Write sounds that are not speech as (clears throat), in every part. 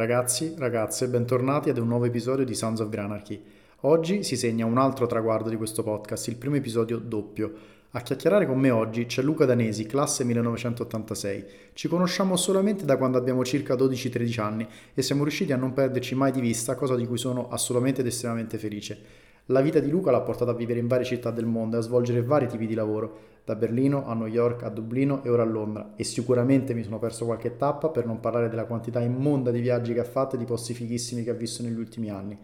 Ragazzi, ragazze, bentornati ad un nuovo episodio di Sons of Granarchy. Oggi si segna un altro traguardo di questo podcast, il primo episodio doppio. A chiacchierare con me oggi c'è Luca Danesi, classe 1986. Ci conosciamo solamente da quando abbiamo circa 12-13 anni e siamo riusciti a non perderci mai di vista, cosa di cui sono assolutamente ed estremamente felice. La vita di Luca l'ha portato a vivere in varie città del mondo e a svolgere vari tipi di lavoro, da Berlino a New York a Dublino e ora a Londra, e sicuramente mi sono perso qualche tappa per non parlare della quantità immonda di viaggi che ha fatto e di posti fighissimi che ha visto negli ultimi anni.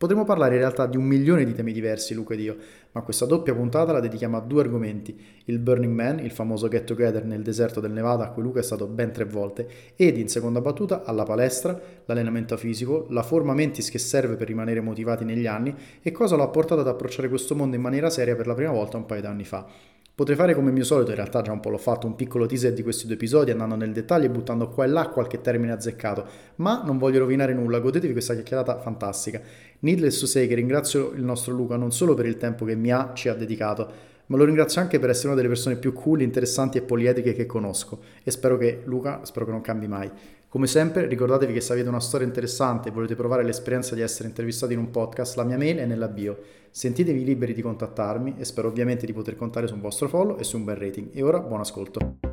Potremmo parlare in realtà di un milione di temi diversi, Luca ed io, ma questa doppia puntata la dedichiamo a due argomenti: il Burning Man, il famoso get together nel deserto del Nevada a cui Luca è stato ben tre volte, ed in seconda battuta alla palestra, l'allenamento fisico, la forma mentis che serve per rimanere motivati negli anni e cosa lo ha portato ad approcciare questo mondo in maniera seria per la prima volta un paio d'anni fa. Potrei fare come mio solito, in realtà già un po' l'ho fatto, un piccolo teaser di questi due episodi andando nel dettaglio e buttando qua e là qualche termine azzeccato, ma non voglio rovinare nulla, godetevi questa chiacchierata fantastica. Needless to say che ringrazio il nostro Luca non solo per il tempo che mi ha, ci ha dedicato, ma lo ringrazio anche per essere una delle persone più cool, interessanti e polietiche che conosco e spero che Luca, spero che non cambi mai. Come sempre, ricordatevi che se avete una storia interessante e volete provare l'esperienza di essere intervistati in un podcast, la mia mail è nella bio. Sentitevi liberi di contattarmi e spero ovviamente di poter contare su un vostro follow e su un bel rating. E ora buon ascolto.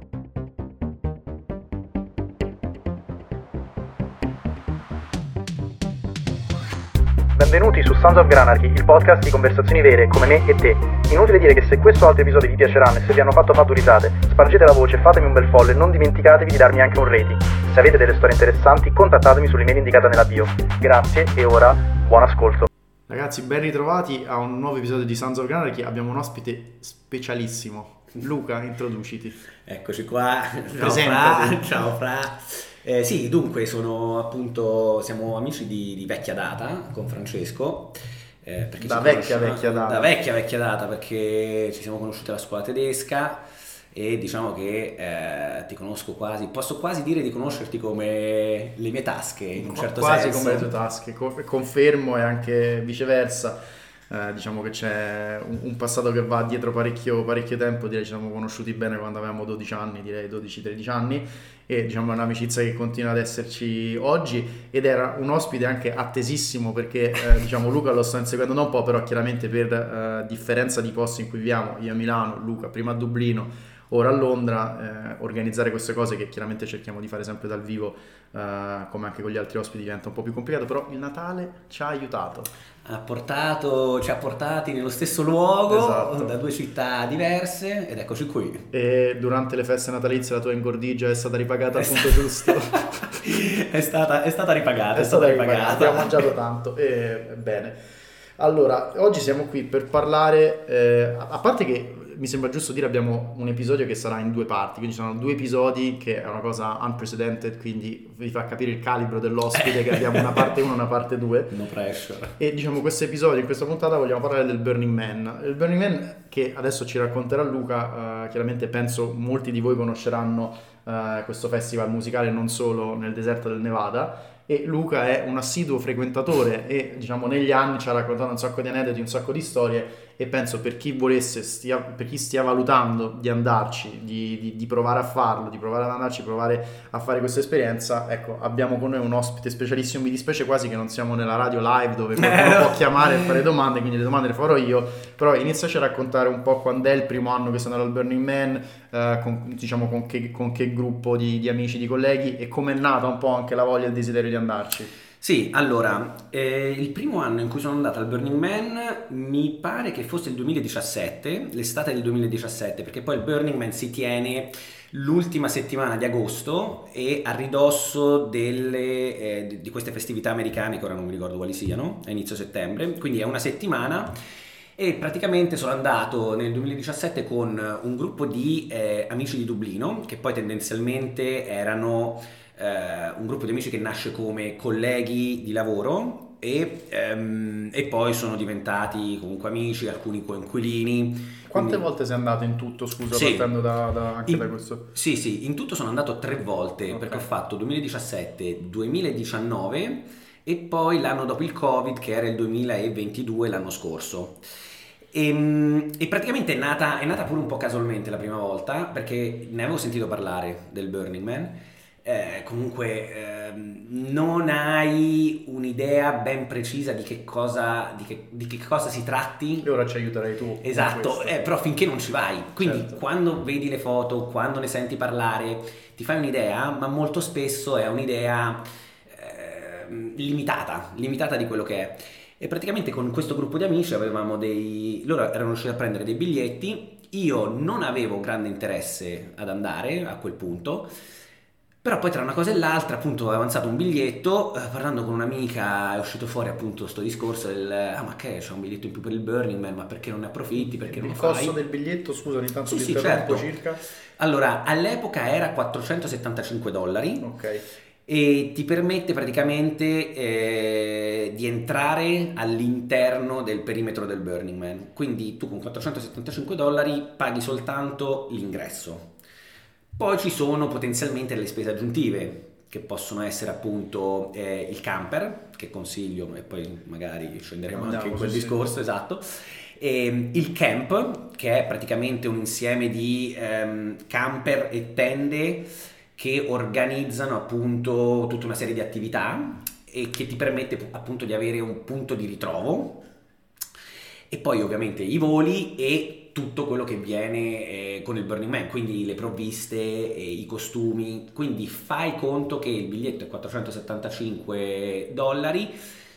Benvenuti su Sons of Granarchy, il podcast di conversazioni vere come me e te. Inutile dire che se questo o altri episodi vi piaceranno e se vi hanno fatto fatti risate, spargete la voce, fatemi un bel follow e non dimenticatevi di darmi anche un rating. Se avete delle storie interessanti, contattatemi sull'email indicata nella bio. Grazie e ora buon ascolto. Ragazzi, ben ritrovati a un nuovo episodio di Sons of Granarchy. Abbiamo un ospite specialissimo. Luca, introduciti. Eccoci qua. Ciao Fra. Ciao Fra. Eh, sì, dunque sono appunto, siamo amici di, di vecchia data con Francesco. Eh, da vecchia vecchia data. Da vecchia vecchia data perché ci siamo conosciuti alla scuola tedesca e diciamo che eh, ti conosco quasi, posso quasi dire di conoscerti come le mie tasche in un certo quasi senso. Quasi come le tue tasche, confermo e anche viceversa eh, diciamo che c'è un, un, passato che va dietro parecchio, parecchio tempo, direi ci siamo conosciuti bene quando avevamo 12 anni, direi 12-13 anni e diciamo è un'amicizia che continua ad esserci oggi ed era un ospite anche attesissimo perché eh, diciamo Luca lo sto inseguendo da un po' però chiaramente per eh, differenza di posti in cui viviamo, io a Milano, Luca prima a Dublino ora a Londra, eh, organizzare queste cose che chiaramente cerchiamo di fare sempre dal vivo, eh, come anche con gli altri ospiti diventa un po' più complicato, però il Natale ci ha aiutato. Ha portato, ci ha portati nello stesso luogo, esatto. da due città diverse, ed eccoci qui. E durante le feste natalizie la tua ingordigia è stata ripagata al punto giusto? (laughs) è, stata, è stata ripagata, è, è stata, stata ripagata. ripagata. Abbiamo mangiato tanto, e bene. Allora, oggi siamo qui per parlare, eh, a parte che mi sembra giusto dire abbiamo un episodio che sarà in due parti, quindi ci sono due episodi che è una cosa unprecedented, quindi vi fa capire il calibro dell'ospite che abbiamo una parte 1 e una parte 2. (laughs) No pressure. E diciamo questo episodio, in questa puntata vogliamo parlare del Burning Man. Il Burning Man che adesso ci racconterà Luca, uh, chiaramente penso molti di voi conosceranno uh, questo festival musicale non solo nel deserto del Nevada e Luca è un assiduo frequentatore e diciamo negli anni ci ha raccontato un sacco di aneddoti, un sacco di storie e penso per chi volesse, stia, per chi stia valutando di andarci, di, di, di, provare a farlo, di provare ad andarci, provare a fare questa esperienza, ecco, abbiamo con noi un ospite specialissimo, mi dispiace quasi che non siamo nella radio live dove (laughs) qualcuno può chiamare e fare domande, quindi le domande le farò io, però iniziaci a raccontare un po' quando è il primo anno che sei andato al Burning Man, eh, con, diciamo con che, con che gruppo di, di amici, di colleghi e come è nata un po' anche la voglia e il desiderio di andarci. Sì, allora, eh, il primo anno in cui sono andato al Burning Man mi pare che fosse il 2017, l'estate del 2017, perché poi il Burning Man si tiene l'ultima settimana di agosto e a ridosso delle, eh, di queste festività americane, che ora non mi ricordo quali siano, a inizio settembre, quindi è una settimana e praticamente sono andato nel 2017 con un gruppo di eh, amici di Dublino, che poi tendenzialmente erano eh, un gruppo di amici che nasce come colleghi di lavoro e, ehm, e, poi sono diventati comunque amici, alcuni coinquilini. Quante quindi... volte sei andato in tutto, scusa, sì. partendo da, da, anche in, da questo? Sì, sì, in tutto sono andato tre volte okay. perché ho fatto 2017, 2019 e poi l'anno dopo il Covid che era il 2022, l'anno scorso. E, ehm, e, praticamente è nata, è nata, pure un po' casualmente la prima volta perché ne avevo sentito parlare del Burning Man eh, comunque ehm, non hai un'idea ben precisa di che cosa, di che, di che cosa si tratti. E ora ci aiuterai tu. Esatto, eh, però finché non ci vai. Quindi Certo. quando vedi le foto, quando ne senti parlare, ti fai un'idea, ma molto spesso è un'idea ehm, limitata, limitata di quello che è. E praticamente con questo gruppo di amici avevamo dei... loro erano riusciti a prendere dei biglietti, io non avevo grande interesse ad andare a quel punto, però poi tra una cosa e l'altra appunto ho avanzato un biglietto, eh, parlando con un'amica è uscito fuori appunto sto discorso del ah ma che c'è un biglietto in più per il Burning Man, ma perché non ne approfitti, perché non Il lo fai? costo del biglietto, scusa, ogni tanto Sì, ti sì, certo. circa. Allora, all'epoca era 475 dollari Ok. e ti permette praticamente eh, di entrare all'interno del perimetro del Burning Man. Quindi tu con 475 dollari paghi soltanto l'ingresso. Poi ci sono potenzialmente le spese aggiuntive che possono essere appunto eh, il camper, che consiglio e poi magari scenderemo Andiamo, anche in quel sì, sì. discorso, esatto. E, il camp, che è praticamente un insieme di ehm, camper e tende che organizzano appunto tutta una serie di attività e che ti permette appunto di avere un punto di ritrovo e poi ovviamente i voli e tutto quello che viene eh, con il Burning Man, quindi le provviste, e i costumi, quindi fai conto che il biglietto è 475 dollari,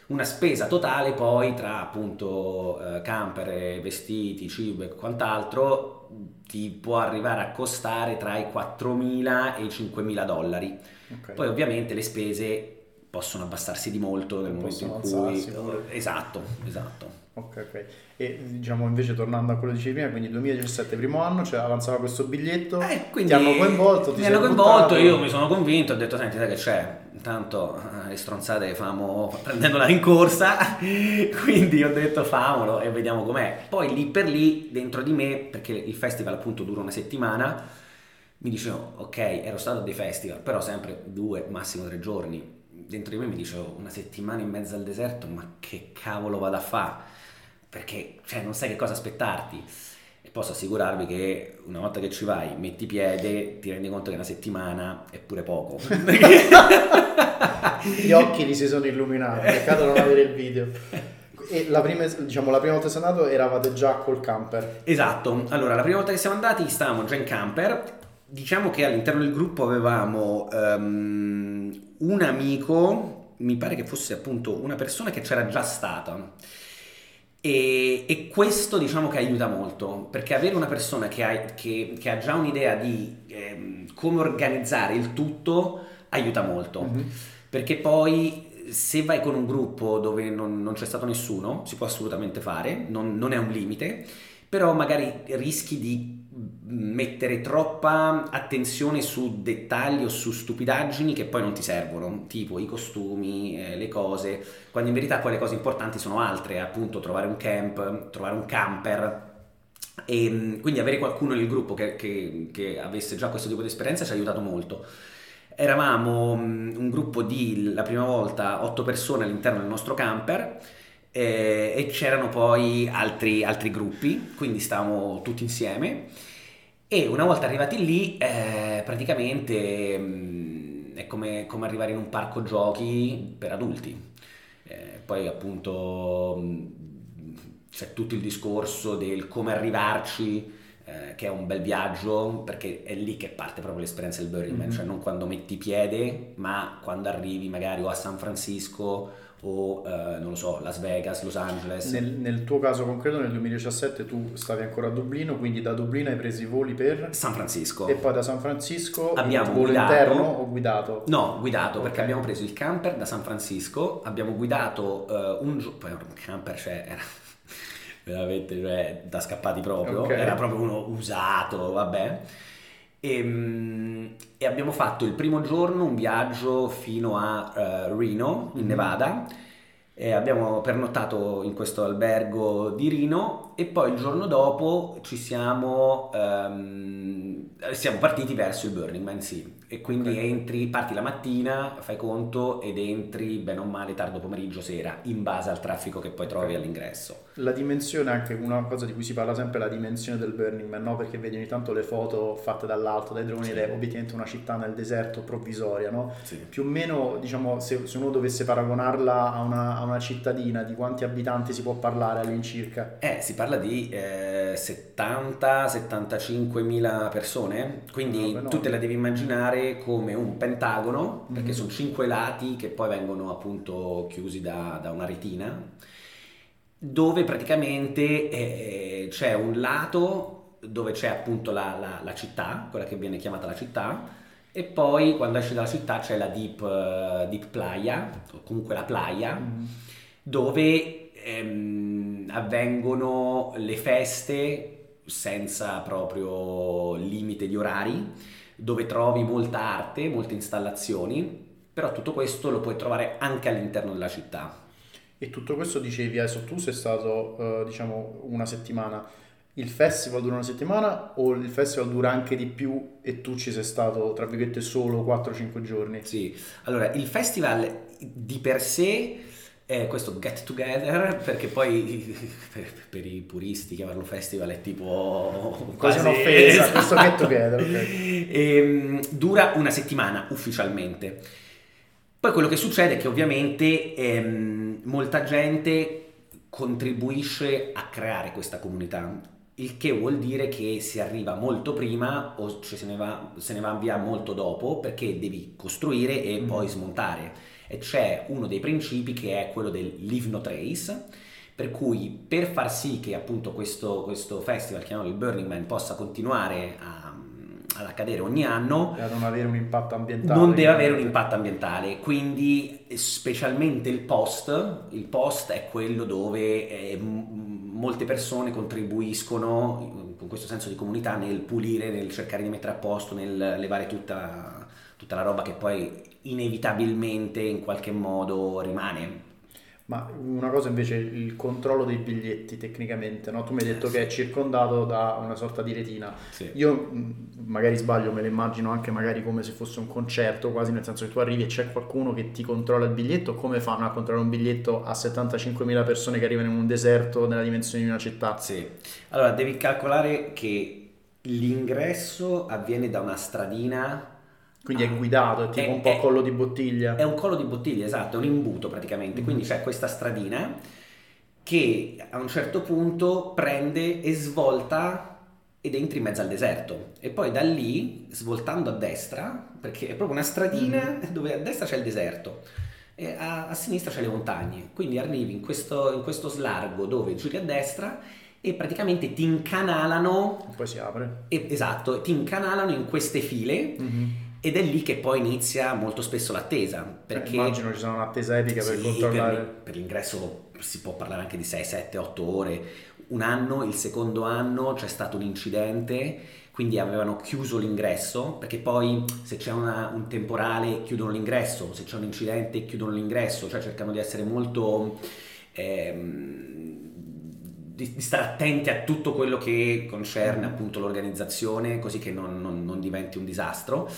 una spesa totale poi tra appunto eh, camper, vestiti, cibo e quant'altro ti può arrivare a costare tra i 4.000 e i 5.000 dollari. ok. Poi ovviamente le spese possono abbassarsi di molto nel momento in cui... alzarsi. Esatto, esatto. Ok, ok. E diciamo invece tornando a quello che dicevi prima, quindi 2017 primo anno, cioè avanzava questo biglietto, Eh, quindi ti hanno coinvolto, ti mi hanno coinvolto, buttato. io mi sono convinto, ho detto senti sai che c'è, intanto eh, le stronzate le famo prendendola in corsa, (laughs) quindi ho detto famolo e vediamo com'è. Poi lì per lì dentro di me, perché il festival appunto dura una settimana, mi dicevo ok, ero stato a dei festival, però sempre due, massimo tre giorni. Dentro di me mi dicevo una settimana in mezzo al deserto, ma che cavolo vado a fare? Perché cioè, non sai che cosa aspettarti. E posso assicurarvi che una volta che ci vai, metti piede, ti rendi conto che una settimana è pure poco. (laughs) Gli occhi gli si sono illuminati, peccato non avere il video. E la prima, diciamo, la prima volta che sei andato eravate già col camper. Esatto, allora la prima volta che siamo andati stavamo già in camper, diciamo che all'interno del gruppo avevamo ehm, un amico, mi pare che fosse appunto una persona che c'era già stata. E, e questo diciamo che aiuta molto, perché avere una persona che ha, che- che ha già un'idea di ehm, come organizzare il tutto aiuta molto. Mhm. Perché poi se vai con un gruppo dove non, non c'è stato nessuno, si può assolutamente fare, non, non è un limite, però magari rischi di mettere troppa attenzione su dettagli o su stupidaggini che poi non ti servono, tipo i costumi, eh, le cose, quando in verità poi le cose importanti sono altre, appunto trovare un camp, trovare un camper. E mh, quindi avere qualcuno nel gruppo che, che- che avesse già questo tipo di esperienza ci ha aiutato molto. Eravamo mh, un gruppo di, la prima volta, otto persone all'interno del nostro camper eh, e c'erano poi altri, altri gruppi, quindi stavamo tutti insieme e una volta arrivati lì eh, praticamente mh, è come, come arrivare in un parco giochi per adulti. Eh, poi appunto mh, c'è tutto il discorso del come arrivarci, eh, che è un bel viaggio, perché è lì che parte proprio l'esperienza del Burning Man, Mhm. cioè non quando metti piede, ma quando arrivi magari o a San Francisco o eh, non lo so, Las Vegas, Los Angeles. Nel, nel tuo caso concreto, nel 2017 tu stavi ancora a Dublino, quindi da Dublino hai preso i voli per... San Francisco. E poi da San Francisco Abbiamo volo guidato- interno o guidato? No, guidato perché Ok. abbiamo preso il camper da San Francisco, abbiamo guidato eh, un giorno, poi un camper cioè, era (laughs) veramente cioè, da scappati proprio, Ok. era proprio uno usato, vabbè. E, mm, e abbiamo fatto il primo giorno un viaggio fino a eh, Reno, in Mhm. Nevada. E abbiamo pernottato in questo albergo di Reno e poi il giorno dopo ci siamo, ehm, siamo partiti verso il Burning Man, sì. E quindi Ok. entri, parti la mattina, fai conto ed entri bene o male tardo pomeriggio, sera, in base al traffico che poi trovi Ok. all'ingresso. La dimensione, anche una cosa di cui si parla sempre, è la dimensione del Burning Man, no? Perché vedi ogni tanto le foto fatte dall'alto, dai droni, Sì. ed è obiettivamente una città nel deserto provvisoria, no? Sì. Più o meno, diciamo, se, se uno dovesse paragonarla a una, a una cittadina, di quanti abitanti si può parlare all'incirca? Eh, si parla di eh, 70-75 mila persone, quindi beh, no. tu te la devi immaginare come un pentagono, perché Mhm. sono cinque lati che poi vengono appunto chiusi da, da una retina, dove praticamente eh, c'è un lato dove c'è appunto la, la- la città, quella che viene chiamata la città, e poi quando esci dalla città c'è la Deep, eh, Deep Playa, o comunque la playa, Mm. dove ehm, avvengono le feste senza proprio limite di orari, dove trovi molta arte, molte installazioni, però tutto questo lo puoi trovare anche all'interno della città. E tutto questo dicevi, adesso tu sei stato, eh, diciamo, una settimana. Il festival dura una settimana o il festival dura anche di più e tu ci sei stato, tra virgolette, solo 4-5 giorni? Sì, allora il festival di per sé è questo get together, perché poi per, per i puristi chiamarlo festival è tipo Quasi un'offesa, esatto. questo get together, ok. Ehm, dura una settimana ufficialmente. Poi quello che succede è che ovviamente ehm, molta gente contribuisce a creare questa comunità, il che vuol dire che si arriva molto prima o ci se ne va, se ne va via molto dopo perché devi costruire e Mm. poi smontare. E c'è uno dei principi che è quello del leave no trace, per cui per far sì che appunto questo, questo festival chiamato il Burning Man possa continuare a- ad accadere ogni anno, Per non avere un impatto ambientale. non deve avere un impatto ambientale, quindi specialmente il post, il post è quello dove eh, molte persone contribuiscono con questo senso di comunità nel pulire, nel cercare di mettere a posto, nel levare tutta, tutta la roba che poi inevitabilmente in qualche modo rimane. Ma una cosa invece, il controllo dei biglietti tecnicamente, no? Tu mi hai detto Eh, che sì. è circondato da una sorta di retina. Sì. Io magari sbaglio, me lo immagino anche magari come se fosse un concerto, quasi nel senso che tu arrivi e c'è qualcuno che ti controlla il biglietto, come fanno a controllare un biglietto a 75.000 persone che arrivano in un deserto nella dimensione di una città? Sì. Allora, devi calcolare che l'ingresso avviene da una stradina Quindi è guidato, è tipo È- un po' è- collo di bottiglia. È un collo di bottiglia, esatto, è un imbuto praticamente. Quindi c'è questa stradina che a un certo punto prende e svolta ed entri in mezzo al deserto. E poi da lì, svoltando a destra, perché è proprio una stradina (laughs) dove a destra c'è il deserto e a, a sinistra c'è le montagne. Quindi arrivi in questo, in questo slargo dove giri a destra e praticamente ti incanalano, E poi si apre. e- esatto, ti incanalano in queste file. Mhm. Ed è lì che poi inizia molto spesso l'attesa, Eh, perché Immagino ci sarà un'attesa epica per sì, controllare. per, per l'ingresso si può parlare anche di 6, 7, 8 ore. Un anno, il secondo anno c'è stato un incidente, quindi avevano chiuso l'ingresso, perché poi se c'è una- un temporale chiudono l'ingresso, se c'è un incidente chiudono l'ingresso, cioè cercano di essere molto... ehm, di, di stare attenti a tutto quello che concerne appunto l'organizzazione, così che non- non- non diventi un disastro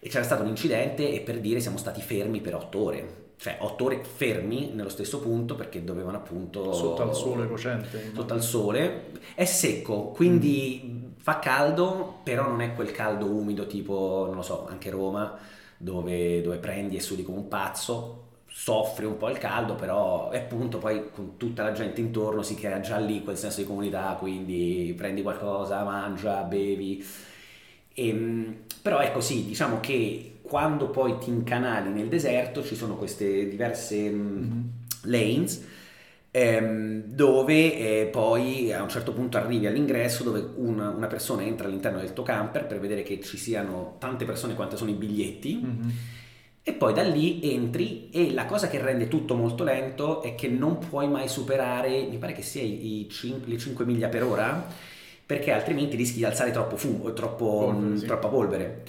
e c'era stato un incidente e per dire siamo stati fermi per otto ore, cioè otto ore fermi nello stesso punto perché dovevano appunto... Sotto al sole cocente. Sotto al sole, è secco, quindi fa caldo, però non è quel caldo umido tipo, non lo so, anche Roma, dove, dove prendi e sudi come un pazzo, soffri un po' il caldo, però e appunto poi con tutta la gente intorno si crea già lì quel senso di comunità, quindi prendi qualcosa, mangia, bevi. Ehm, però è così, diciamo che quando poi ti incanali nel deserto ci sono queste diverse mm, Mhm. lanes ehm, dove eh, poi a un certo punto arrivi all'ingresso dove una, una persona entra all'interno del tuo camper per vedere che ci siano tante persone quante sono i biglietti Mhm. e poi da lì entri e la cosa che rende tutto molto lento è che non puoi mai superare, mi pare che sia i, i cin- le 5 miglia per ora, perché altrimenti rischi di alzare troppo fumo, troppo, Polvere, sì. troppa polvere.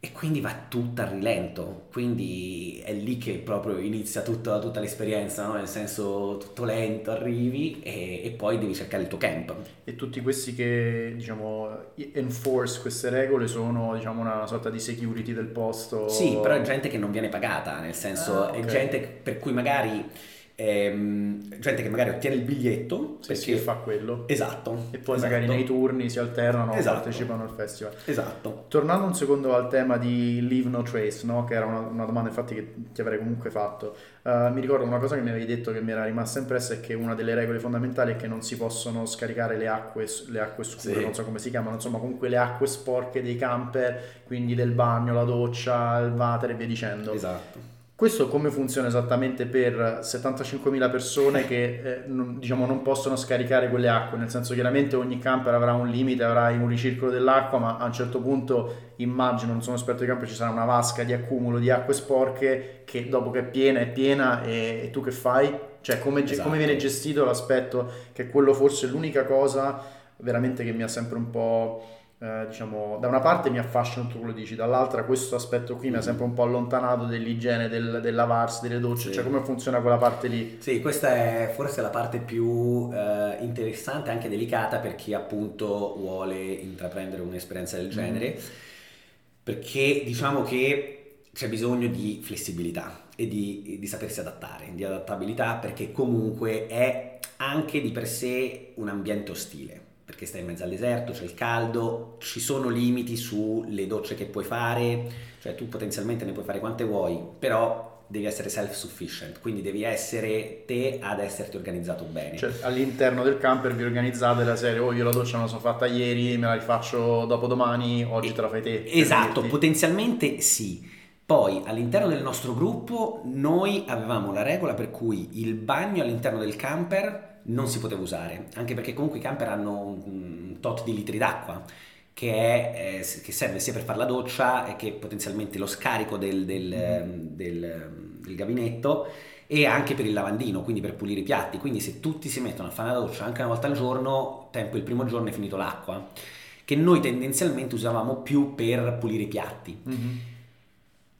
e quindi va tutta a rilento, quindi è lì che proprio inizia tutta, tutta l'esperienza, no? nel senso tutto lento, arrivi e, e, poi devi cercare il tuo camp. E tutti questi che diciamo enforce queste regole sono diciamo una sorta di security del posto? Sì, però è gente che non viene pagata, nel senso ah, okay. è gente per cui magari ehm, gente che magari ottiene il biglietto sì, perché fa quello esatto e poi esatto. magari nei turni si alternano esatto. partecipano al festival esatto tornando un secondo al tema di Leave No Trace no? che era una, una, domanda infatti che ti avrei comunque fatto uh, mi ricordo una cosa che mi avevi detto che mi era rimasta impressa è che una delle regole fondamentali è che non si possono scaricare le acque, le acque scure sì. non so come si chiamano insomma comunque le acque sporche dei camper quindi del bagno la doccia il water e via dicendo esatto questo come funziona esattamente per 75.000 persone che eh, non, diciamo, non possono scaricare quelle acque? Nel senso chiaramente ogni camper avrà un limite, avrà un ricircolo dell'acqua, ma a un certo punto immagino, non sono esperto di camper, ci sarà una vasca di accumulo di acque sporche che dopo che è piena è piena e, e tu che fai? Cioè come, esatto. come viene gestito l'aspetto che quello forse è l'unica cosa veramente che mi ha sempre un po' Eh, diciamo, da una parte mi affascina tutto quello che dici, dall'altra questo aspetto qui mi ha mm. sempre un po' allontanato dell'igiene, del, del lavarsi, delle docce, sì. cioè come funziona quella parte lì? Sì, questa è forse la parte più eh, interessante, anche delicata per chi appunto vuole intraprendere un'esperienza del mm. genere, mm. perché diciamo che c'è bisogno di flessibilità e di, di sapersi adattare, di adattabilità, perché comunque è anche di per sé un ambiente ostile perché stai in mezzo al deserto, c'è il caldo, ci sono limiti sulle docce che puoi fare, cioè tu potenzialmente ne puoi fare quante vuoi, però devi essere self-sufficient, quindi devi essere te ad esserti organizzato bene. Cioè all'interno del camper vi organizzate la serie, oh io la doccia me la sono fatta ieri, me la rifaccio dopo domani, oggi e, te la fai te. Esatto, potenzialmente sì. Poi all'interno del nostro gruppo noi avevamo la regola per cui il bagno all'interno del camper non si poteva usare, anche perché comunque i camper hanno un tot di litri d'acqua che, è, eh, che serve sia per fare la doccia che potenzialmente lo scarico del, del, mm-hmm. del, del, gabinetto e anche per il lavandino, quindi per pulire i piatti. Quindi se tutti si mettono a fare la doccia anche una volta al giorno, tempo il primo giorno è finito l'acqua, che noi tendenzialmente usavamo più per pulire i piatti. Mm-hmm.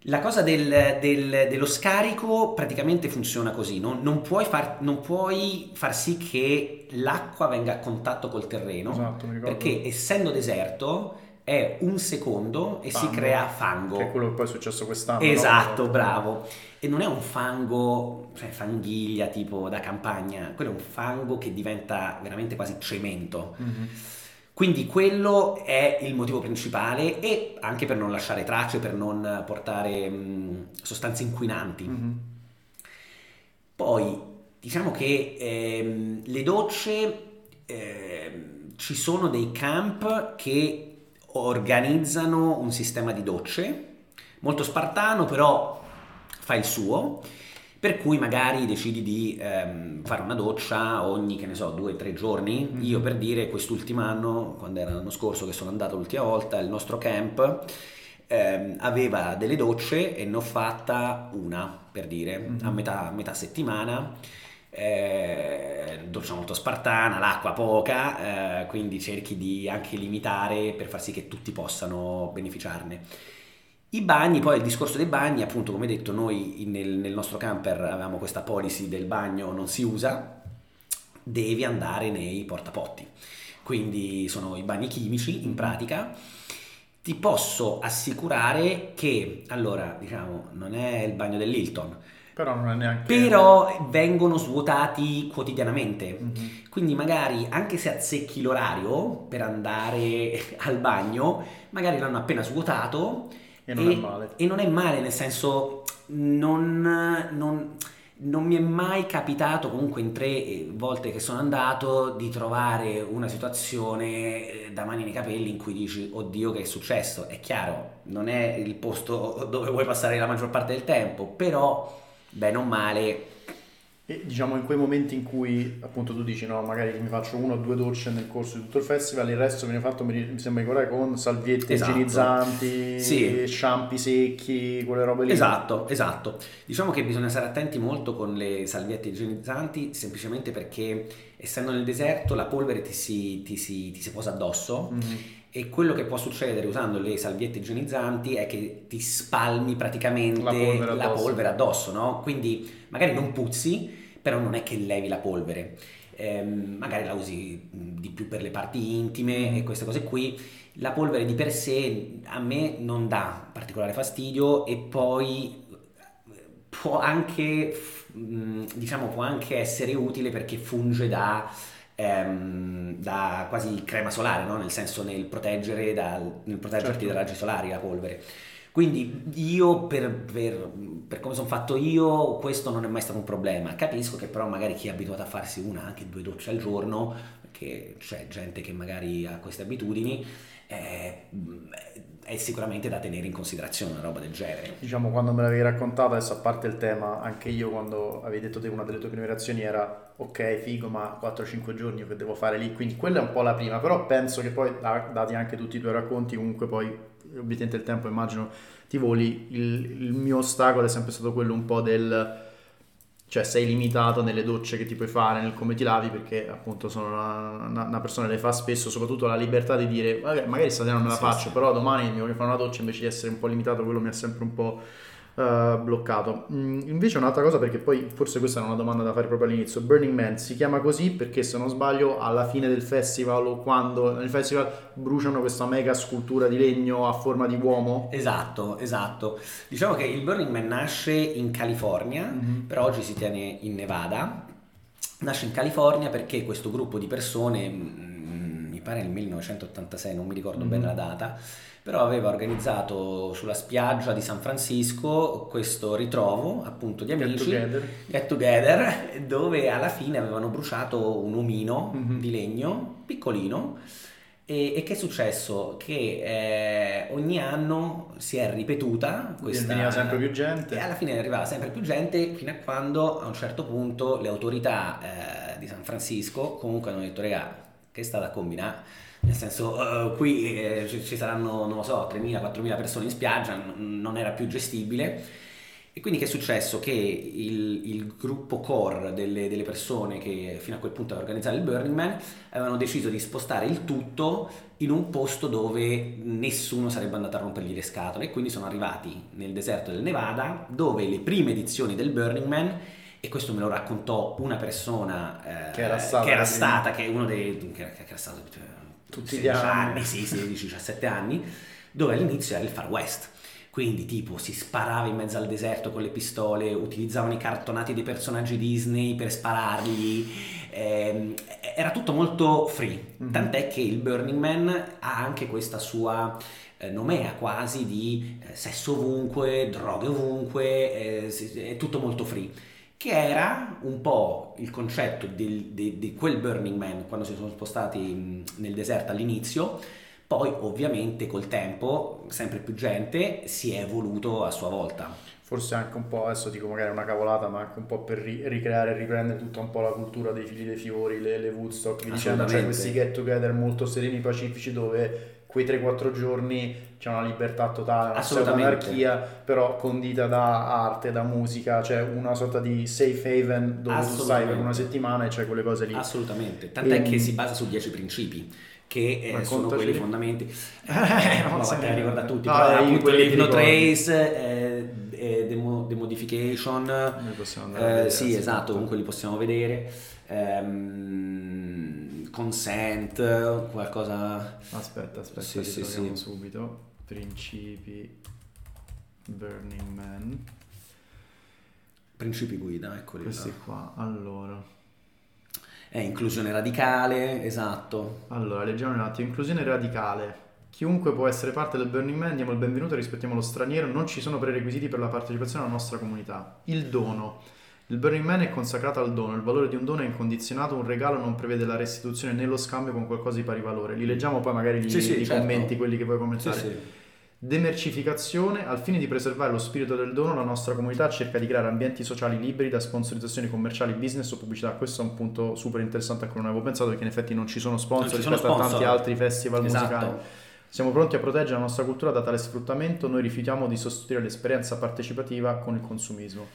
La cosa del, del, dello scarico praticamente funziona così, non, non, puoi far, non, puoi far, sì che l'acqua venga a contatto col terreno, esatto, perché essendo deserto è un secondo e fango, si crea fango. Che è quello che poi è successo quest'anno. Esatto, no? bravo. E non è un fango, cioè fanghiglia tipo da campagna, quello è un fango che diventa veramente quasi cemento. Mm-hmm quindi quello è il motivo principale e anche per non lasciare tracce, per non portare mh, sostanze inquinanti. Mm-hmm. Poi diciamo che ehm, le docce, ehm, ci sono dei camp che organizzano un sistema di docce, molto spartano però fa il suo per cui magari decidi di ehm, fare una doccia ogni, che ne so, due o tre giorni. Mm-hmm. Io per dire, quest'ultimo anno, quando era l'anno scorso che sono andato l'ultima volta, il nostro camp ehm, aveva delle docce e ne ho fatta una, per dire, mm-hmm. a metà, metà settimana. Eh, doccia molto spartana, l'acqua poca, eh, quindi cerchi di anche limitare per far sì che tutti possano beneficiarne. I bagni, poi il discorso dei bagni, appunto come detto noi nel, nel, nostro camper avevamo questa policy del bagno non si usa, devi andare nei portapotti, quindi sono i bagni chimici in pratica. Ti posso assicurare che, allora, diciamo, non è il bagno dell'Hilton, però non è neanche... Però vengono svuotati quotidianamente. Mm-hmm. Quindi magari anche se azzecchi l'orario per andare (laughs) al bagno, magari l'hanno appena svuotato e non e, è male. E non è male, nel senso, non, non, non mi è mai capitato, comunque in tre volte che sono andato, di trovare una situazione eh, da mani nei capelli in cui dici, oddio che è successo. È chiaro, non è il posto (laughs) dove vuoi passare la maggior parte del tempo, però, bene o male, e diciamo in quei momenti in cui appunto tu dici no, magari mi faccio una o due docce nel corso di tutto il festival, il resto viene fatto, mi, sembra ricordare, con salviette esatto. igienizzanti, sì. shampoo secchi, quelle robe lì. Esatto, esatto. Diciamo che bisogna stare attenti molto con le salviette igienizzanti, semplicemente perché essendo nel deserto la polvere ti si, ti si, ti si posa addosso. Mm-hmm e quello che può succedere usando le salviette igienizzanti è che ti spalmi praticamente la polvere addosso, la polvere addosso no? Quindi magari non puzzi, però non è che levi la polvere. Eh, magari la usi di più per le parti intime e queste cose qui. La polvere di per sé a me non dà particolare fastidio e poi può anche, diciamo, può anche essere utile perché funge da ehm, da quasi crema solare, no? nel senso nel, proteggere dal, nel proteggerti certo. dai raggi solari la polvere. Quindi io, per, per, per come sono fatto io, questo non è mai stato un problema. Capisco che però magari chi è abituato a farsi una, anche due docce al giorno, perché c'è gente che magari ha queste abitudini, eh, è sicuramente da tenere in considerazione una roba del genere. Diciamo, quando me l'avevi raccontato, adesso a parte il tema, anche io quando avevi detto te una delle tue prime reazioni era ok, figo, ma 4-5 giorni che devo fare lì, quindi quella è un po' la prima, però penso che poi, dati anche tutti i tuoi racconti, comunque poi, ovviamente il tempo immagino ti voli, il, il mio ostacolo è sempre stato quello un po' del cioè sei limitato nelle docce che ti puoi fare, nel come ti lavi, perché appunto sono una, una, una persona che le fa spesso, soprattutto la libertà di dire, magari stasera non me la sì, faccio, sì. però domani mi voglio fare una doccia invece di essere un po' limitato, quello mi ha sempre un po' uh, bloccato. Mm, invece un'altra cosa, perché poi forse questa è una domanda da fare proprio all'inizio, Burning Man si chiama così perché se non sbaglio alla fine del festival o quando nel festival bruciano questa mega scultura di legno a forma di uomo? Esatto, esatto. Diciamo che il Burning Man nasce in California, mm-hmm. però oggi si tiene in Nevada. Nasce in California perché questo gruppo di persone, mm, pare nel 1986, non mi ricordo mm-hmm. bene la data, però aveva organizzato sulla spiaggia di San Francisco questo ritrovo appunto di amici get together, get together dove alla fine avevano bruciato un omino mm-hmm. di legno piccolino e, e, che è successo? Che eh, ogni anno si è ripetuta questa... Veniva sempre più gente. E alla fine arrivava sempre più gente fino a quando a un certo punto le autorità eh, di San Francisco comunque hanno detto, regà, che è stata a combinare? nel senso uh, qui eh, ci, saranno, non lo so, 3.000-4.000 persone in spiaggia, n- non era più gestibile. E quindi che è successo? Che il, il gruppo core delle, delle, persone che fino a quel punto avevano organizzato il Burning Man avevano deciso di spostare il tutto in un posto dove nessuno sarebbe andato a rompergli le scatole e quindi sono arrivati nel deserto del Nevada dove le prime edizioni del Burning Man e questo me lo raccontò una persona eh, che era stata, che, era stata, che è uno dei che, che era stato tutti gli anni, anni sì, 16-17 anni, dove all'inizio era il Far West. Quindi tipo si sparava in mezzo al deserto con le pistole, utilizzavano i cartonati dei personaggi Disney per sparargli, ehm, era tutto molto free, mm-hmm. tant'è che il Burning Man ha anche questa sua eh, nomea quasi di eh, sesso ovunque, droghe ovunque, eh, è tutto molto free che era un po' il concetto di, di, di quel Burning Man quando si sono spostati nel deserto all'inizio, poi ovviamente col tempo sempre più gente si è evoluto a sua volta. Forse anche un po', adesso dico magari una cavolata, ma anche un po' per ricreare e riprendere tutta un po' la cultura dei figli dei fiori, le, le Woodstock, dicendo, cioè questi get together molto sereni, pacifici dove quei 3-4 giorni c'è una libertà totale, una anarchia, però condita da arte, da musica, c'è una sorta di safe haven dove tu stai per una settimana e c'è quelle cose lì. Assolutamente, tant'è e... che si basa su 10 principi che eh, sono quelli fondamenti. (laughs) Eh, non so te ricorda tutti, no, però appunto l'Hypno Trace, eh, eh, demo, Demodification, eh, sì esatto, comunque li possiamo vedere. Ehm, consent, qualcosa... Aspetta, aspetta, sì, sì, sì. subito. Principi Burning Man. Principi guida, eccoli Questi là. qua, allora. È inclusione radicale, esatto. Allora, leggiamo un attimo. Inclusione radicale. Chiunque può essere parte del Burning Man, diamo il benvenuto e rispettiamo lo straniero, non ci sono prerequisiti per la partecipazione alla nostra comunità. Il dono. Il Burning Man è consacrato al dono, il valore di un dono è incondizionato, un regalo non prevede la restituzione né lo scambio con qualcosa di pari valore. Li leggiamo poi magari gli, sì, sì, certo. commenti, quelli che vuoi commentare. Sì, Demercificazione, al fine di preservare lo spirito del dono, la nostra comunità cerca di creare ambienti sociali liberi da sponsorizzazioni commerciali, business o pubblicità. Questo è un punto super interessante a cui non avevo pensato perché in effetti non ci sono sponsor rispetto sponsor. a tanti altri festival esatto. musicali. Siamo pronti a proteggere la nostra cultura da tale sfruttamento, noi rifiutiamo di sostituire l'esperienza partecipativa con il consumismo.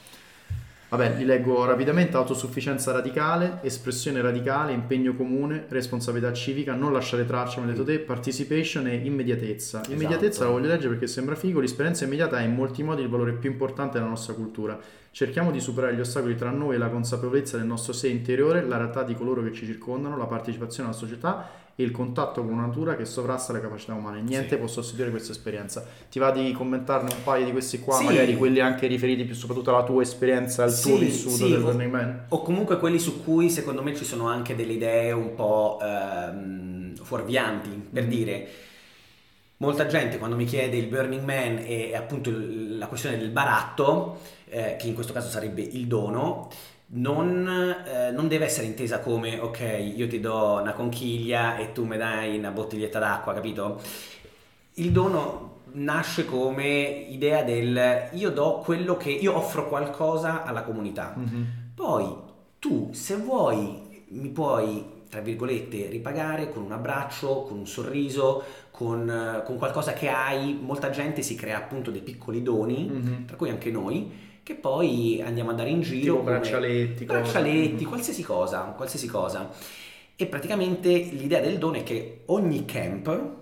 Vabbè, li leggo rapidamente. Autosufficienza radicale, espressione radicale, impegno comune, responsabilità civica, non lasciare traccia, come hai detto te, participation e immediatezza. Esatto. Immediatezza la voglio leggere perché sembra figo. L'esperienza immediata è in molti modi il valore più importante della nostra cultura. Cerchiamo di superare gli ostacoli tra noi e la consapevolezza del nostro sé interiore, la realtà di coloro che ci circondano, la partecipazione alla società e il contatto con una natura che sovrasta le capacità umane. Niente Sì. può sostituire questa esperienza. Ti va di commentarne un paio di questi qua, Sì. magari quelli anche riferiti più soprattutto alla tua esperienza, al tuo Sì, vissuto sì, del Burning Man? O comunque quelli su cui secondo me ci sono anche delle idee un po' ehm, fuorvianti, per Mm. dire. Molta gente quando mi chiede il Burning Man e appunto la questione del baratto, eh, che in questo caso sarebbe il dono, non, eh, non deve essere intesa come ok, io ti do una conchiglia e tu mi dai una bottiglietta d'acqua, capito? Il dono nasce come idea del io do quello che io offro qualcosa alla comunità. Mhm. Poi tu, se vuoi, mi puoi, tra virgolette, ripagare con un abbraccio, con un sorriso, con, eh, con qualcosa che hai. Molta gente si crea appunto dei piccoli doni, Mhm. tra cui anche noi, che poi andiamo a dare in giro. Tipo braccialetti, cose. braccialetti, Mhm. qualsiasi cosa, qualsiasi cosa. E praticamente l'idea del dono è che ogni camp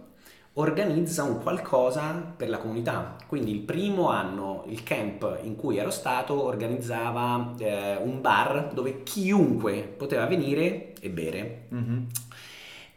organizza un qualcosa per la comunità. Quindi il primo anno, il camp in cui ero stato organizzava eh, un bar dove chiunque poteva venire e bere. Mhm.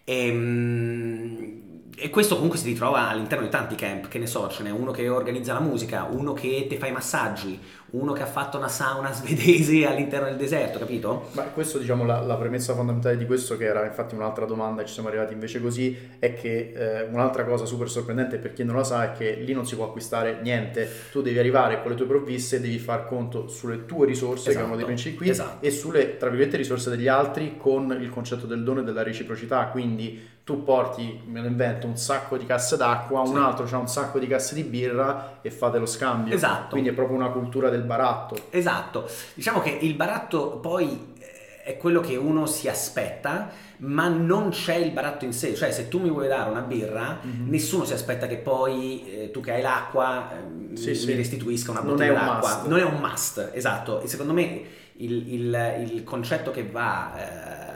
E, e questo comunque si ritrova all'interno di tanti camp, che ne so, ce n'è uno che organizza la musica, uno che ti fa i massaggi, uno che ha fatto una sauna (laughs) svedese all'interno del deserto, capito? Ma questo, diciamo, la, la premessa fondamentale di questo, che era infatti un'altra domanda, ci siamo arrivati invece così, è che eh, un'altra cosa super sorprendente per chi non lo sa è che lì non si può acquistare niente, tu devi arrivare con le tue provviste, devi far conto sulle tue risorse, che è uno dei Esatto, principi qui, esatto. e sulle, tra virgolette, risorse degli altri con il concetto del dono e della reciprocità, quindi tu porti, me lo invento, un sacco di casse d'acqua, Sì. un altro ha un sacco di casse di birra e fate lo scambio. Esatto. Quindi è proprio una cultura del baratto. Esatto, diciamo che il baratto poi eh, è quello che uno si aspetta, ma non c'è il baratto in sé, cioè se tu mi vuoi dare una birra, Mhm. nessuno si aspetta che poi eh, tu che hai l'acqua eh, Sì, mi sì. restituisca una Non bottiglia un d'acqua. Non è un must, esatto, e secondo me il, il- il concetto che va... eh,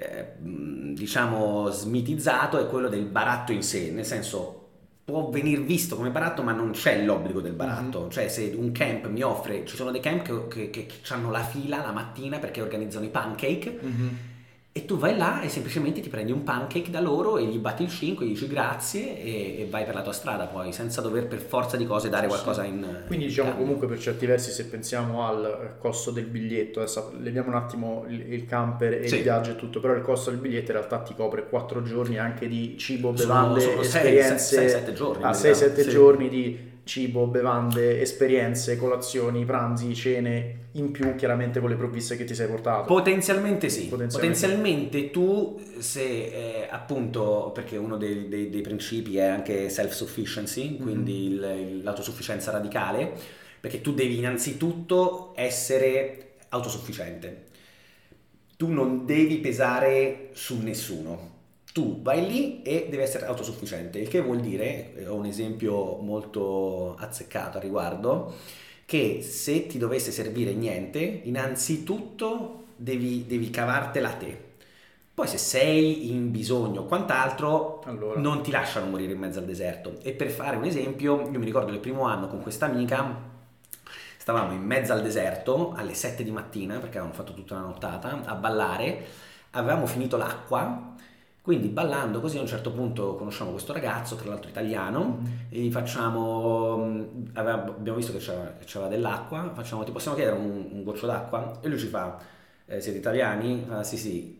eh, mh, diciamo smitizzato è quello del baratto in sé, nel senso può venire visto come baratto ma non c'è l'obbligo del baratto, cioè se un camp mi offre, ci sono dei camp che, che, che hanno la fila la mattina perché organizzano i pancake. Mhm. E tu vai là e semplicemente ti prendi un pancake da loro e gli batti il 5, gli dici grazie e, e vai per la tua strada poi senza dover per forza di cose dare qualcosa in Quindi in diciamo cambio. comunque per certi versi se pensiamo al eh, costo del biglietto, adesso leviamo un attimo il, camper e Sì. il viaggio e tutto, però il costo del biglietto in realtà ti copre 4 giorni anche di cibo, Sono- bevande, sono sei, esperienze, sei, sette giorni, a in 6-7 realtà, sì. giorni di cibo, bevande, esperienze, colazioni, pranzi, cene, in più chiaramente con le provviste che ti sei portato. Potenzialmente sì, Potenzialmente. potenzialmente, tu se eh, appunto perché uno dei, dei- dei principi è anche self-sufficiency, Mhm. quindi il- il- l'autosufficienza radicale, perché tu devi innanzitutto essere autosufficiente, tu non devi pesare su nessuno. Tu vai lì e devi essere autosufficiente, il che vuol dire, eh, ho un esempio molto azzeccato a riguardo, che se ti dovesse servire niente, innanzitutto devi, devi cavartela te. Poi se sei in bisogno o quant'altro, Allora. non ti lasciano morire in mezzo al deserto. E per fare un esempio, io mi ricordo il primo anno con questa amica, stavamo in mezzo al deserto alle 7 di mattina, perché avevamo fatto tutta una nottata, a ballare, avevamo finito l'acqua, quindi ballando così a un certo punto conosciamo questo ragazzo, tra l'altro italiano, Mhm. e gli facciamo, abbiamo visto che c'era, che c'era dell'acqua, facciamo ti possiamo chiedere un, un goccio d'acqua? E lui ci fa, "Eh, siete italiani? Fa, sì sì,